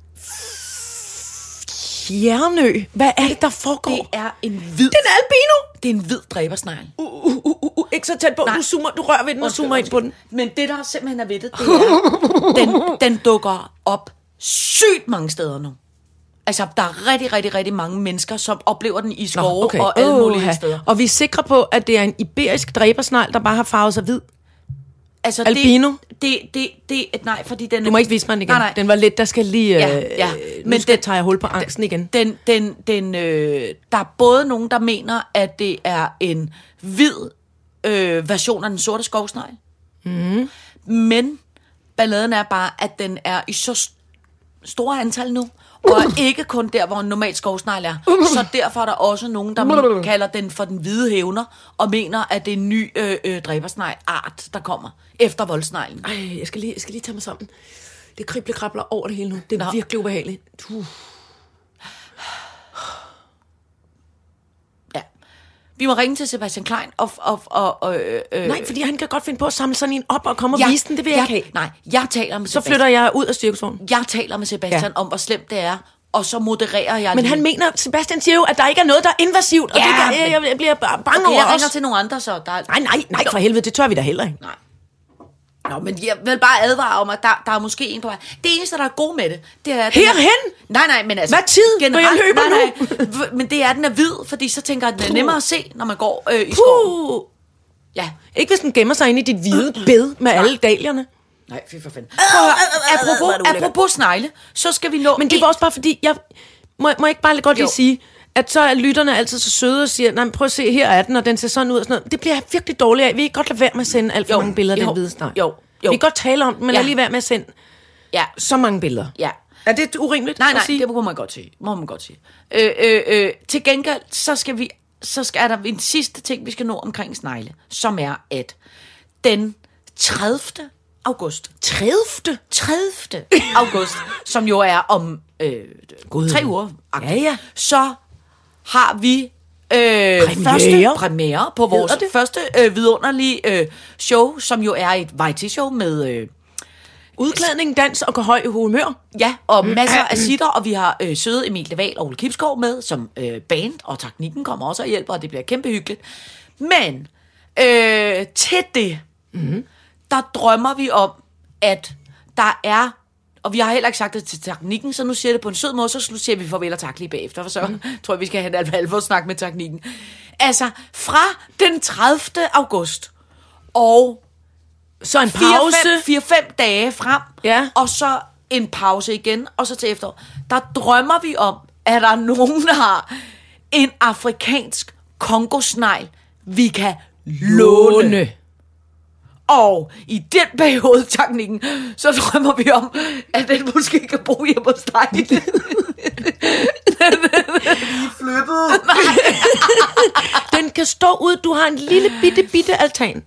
S3: Fjernø. Hvad er det, der foregår?
S4: Det er en hvid...
S3: Den er albino.
S4: Det er en hvid dræbersnegl.
S3: Uh, uh, uh, uh, uh, ikke så tæt på.
S4: Nej.
S3: Du, zoomer, du rører ved den og zoomer ind på den.
S4: Men det, der simpelthen er ved det, det er, den, den dukker op sygt mange steder nu. Altså, der er rigtig, rigtig, rigtig mange mennesker, som oplever den i skove okay. og alle mulige
S3: Åha.
S4: steder.
S3: Og vi er sikre på, at det er en iberisk dræbersnegl, der bare har farvet sig hvid.
S4: Altså,
S3: Albino?
S4: Det, det, det, det, nej, fordi den
S3: Du må ikke vise mig den igen.
S4: Nej, nej.
S3: Den var lidt, der skal lige...
S4: Ja,
S3: øh,
S4: ja.
S3: Nu
S4: Men
S3: skal
S4: den-
S3: jeg tage hul på angsten igen.
S4: Den, den, den, øh, der er både nogen, der mener, at det er en hvid øh, version af den sorte skovsnegl. Mm. Men balladen er bare, at den er i så st- store antal nu, og er ikke kun der, hvor en normal skovsnegl er. Så derfor er der også nogen, der kalder den for den hvide hævner, og mener, at det er en ny øh, øh, dræbersnegl-art, der kommer efter voldsneglen.
S3: Ej, jeg skal lige, jeg skal lige tage mig sammen. Det kribler krabler over det hele nu. Det er
S4: Nå.
S3: virkelig ubehageligt. Uh.
S4: Ja. Vi må ringe til Sebastian Klein og... og, og, og øh,
S3: Nej, fordi han kan godt finde på at samle sådan en op og komme og vise den. Det vil jeg, ikke have.
S4: Nej, jeg taler med
S3: Så
S4: Sebastian.
S3: flytter jeg ud af cirkusvognen.
S4: Jeg taler med Sebastian
S3: Ja.
S4: om, hvor slemt det er, og så modererer jeg
S3: Men
S4: lige.
S3: han mener, Sebastian siger jo, at der ikke er noget, der er invasivt, og
S4: Ja,
S3: det kan, jeg, jeg bliver bare bange
S4: Okay,
S3: over
S4: jeg ringer
S3: os.
S4: til nogle andre, så der er...
S3: Nej, nej, nej, for helvede, det tør vi da heller ikke.
S4: Nej. Nå, men jeg vil bare advare om, at der, der er måske en på vej. Det eneste, der er god med det, det er... den er-
S3: Herhen?
S4: Nej, nej, men altså...
S3: Hvad tid? Når jeg løber
S4: nej, nej, Men det er, at den er hvid, fordi så tænker jeg, at den er nemmere at se, når man går øh, i skoven. Ja.
S3: Ikke hvis den gemmer sig inde i dit hvide bed med alle dalierne.
S4: Nej, fy for fanden. Prøv apropos, apropos snegle, så skal vi nå...
S3: Men det var også bare fordi, jeg må, må jeg ikke bare godt lige
S4: Jo.
S3: sige, at så er lytterne altid så søde og siger, nej, prøv at se, her er den, og den ser sådan ud og sådan noget. Det bliver jeg virkelig dårligt af. Vi kan godt lade være med at sende alt for
S4: Jo,
S3: mange billeder af
S4: jo,
S3: den hvide snegl.
S4: jo, jo.
S3: Vi kan godt tale om den, men
S4: Ja.
S3: lad lige være med at sende
S4: Ja,
S3: så mange billeder.
S4: ja.
S3: Er det urimeligt
S4: Nej, nej, det må man godt sige. Må man godt sige. Øh, øh, øh, til gengæld, så skal vi, så skal er der en sidste ting, vi skal nå omkring snegle, som er, at den 30. august,
S3: 30.
S4: 30. august, som jo er om øh,
S3: Gud.
S4: tre uger,
S3: Ja, ja.
S4: så har vi øh,
S3: Premiere.
S4: første premiere på vores
S3: Hedder det?
S4: første øh, vidunderlige øh, show, som jo er et variety-show med... Øh,
S3: Udklædning, dans og høj humør.
S4: Ja, og masser af sitter, og vi har øh, søde Emil Leval og Ole Kipskov med som øh, band, og teknikken kommer også og hjælper, og det bliver kæmpe hyggeligt. Men øh, til det, mm. der drømmer vi om, at der er, og vi har heller ikke sagt det til teknikken, så nu siger det på en sød måde, så siger vi farvel og tak lige bagefter, for så mm. tror jeg, vi skal have en alvor snak med teknikken. Altså, fra den 30. august og
S3: Så en pause.
S4: 4-5 dage frem,
S3: Ja.
S4: og så en pause igen, og så til efterår. Der drømmer vi om, at der er nogen, der har en afrikansk kongosnegl, vi kan låne.
S3: Låne.
S4: Og i den periode, teknikken, så drømmer vi om, at den måske kan bo hjemme hos dig.
S3: Den kan stå ud. Du har en lille bitte, bitte altan.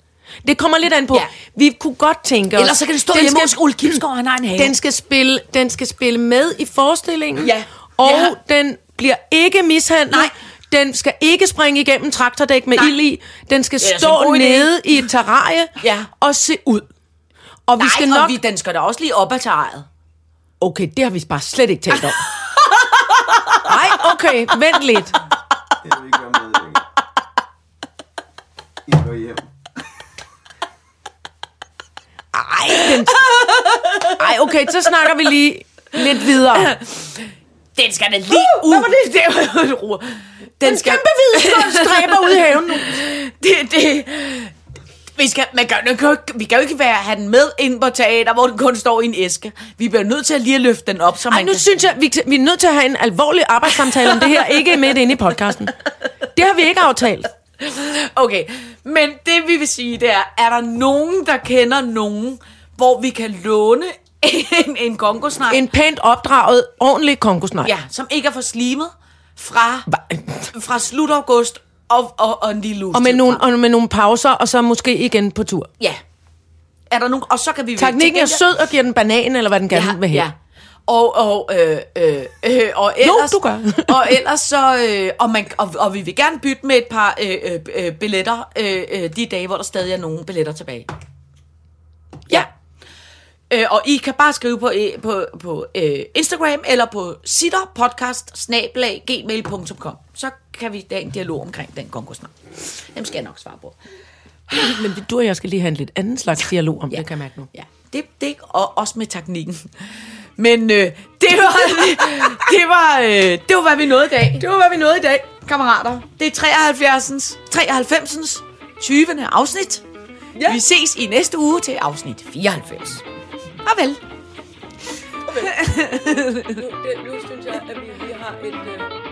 S3: Det kommer lidt an på.
S4: Ja.
S3: Vi kunne godt tænke os...
S4: Ellers så kan det stå
S3: den
S4: hjemme hos Ole Kimsgaard, han har en have.
S3: Den skal, spille, den skal spille med i forestillingen.
S4: Ja.
S3: Og
S4: Ja.
S3: den bliver ikke mishandlet.
S4: Nej.
S3: Den skal ikke springe igennem traktor-dæk med
S4: Nej.
S3: ild i. Den skal stå
S4: god idé.
S3: nede i et terrarie
S4: Ja.
S3: og se ud. Og vi
S4: Nej,
S3: skal
S4: og
S3: nok...
S4: vi, den skal da også lige op ad terrariet.
S3: Okay, det har vi bare slet ikke talt om. Nej, okay, vent lidt.
S5: Jeg vil ikke være med længere. I går hjem.
S3: Ej, den... Ej, okay, så snakker vi lige lidt videre.
S4: Den skal da lige ud.
S3: hvad var det?
S4: det var. Den skal...
S3: Kæmpe hvide stræber ude i haven nu.
S4: det, det, vi, skal, man kan, man kan, vi kan jo ikke være, have den med ind på teater, hvor den kun står i en æske. Vi bliver nødt til at lige at løfte den op, så
S3: Ej,
S4: man
S3: nu
S4: kan...
S3: synes jeg, vi, vi er nødt til at have en alvorlig arbejdssamtale om det her, ikke midt inde i podcasten. Det har vi ikke aftalt.
S4: Okay, men det vi vil sige, det er, er der nogen, der kender nogen, hvor vi kan låne en, en kongosnej,
S3: En pænt opdraget, ordentlig kongosnej.
S4: ja, som ikke er for slimet, fra, fra slut august og, og, og en lille uge
S3: Og med, nogle, og med nogle pauser, og så måske igen på tur.
S4: Ja. Er der nogen, og så kan vi...
S3: Teknikken er sød og giver den banan, eller hvad den gerne vil have.
S4: Ja. Og, og, øh, øh, øh, og ellers,
S3: du gør.
S4: og ellers så, øh, og, man, og, og vi vil gerne bytte med et par øh, øh, øh, billetter, øh, øh, de dage, hvor der stadig er nogle billetter tilbage. Øh, og I kan bare skrive på, øh, på, på øh, Instagram eller på sitterpodcast gmail.com. Så kan vi have en dialog omkring den konkursnavn. Dem skal jeg nok svare på.
S3: Men du og jeg skal lige have en lidt anden slags dialog om ja. det, kan jeg mærke nu.
S4: Ja, det, det og også med teknikken. Men øh, det var, det, var, øh, det var, hvad vi nåede i dag. Det var, hvad vi nåede i dag, kammerater. Det er 73. 93. 20. afsnit. Ja. Vi ses i næste uge til afsnit 94. Farvel.
S3: Nu, nu synes jeg, at vi vi har et... Øh.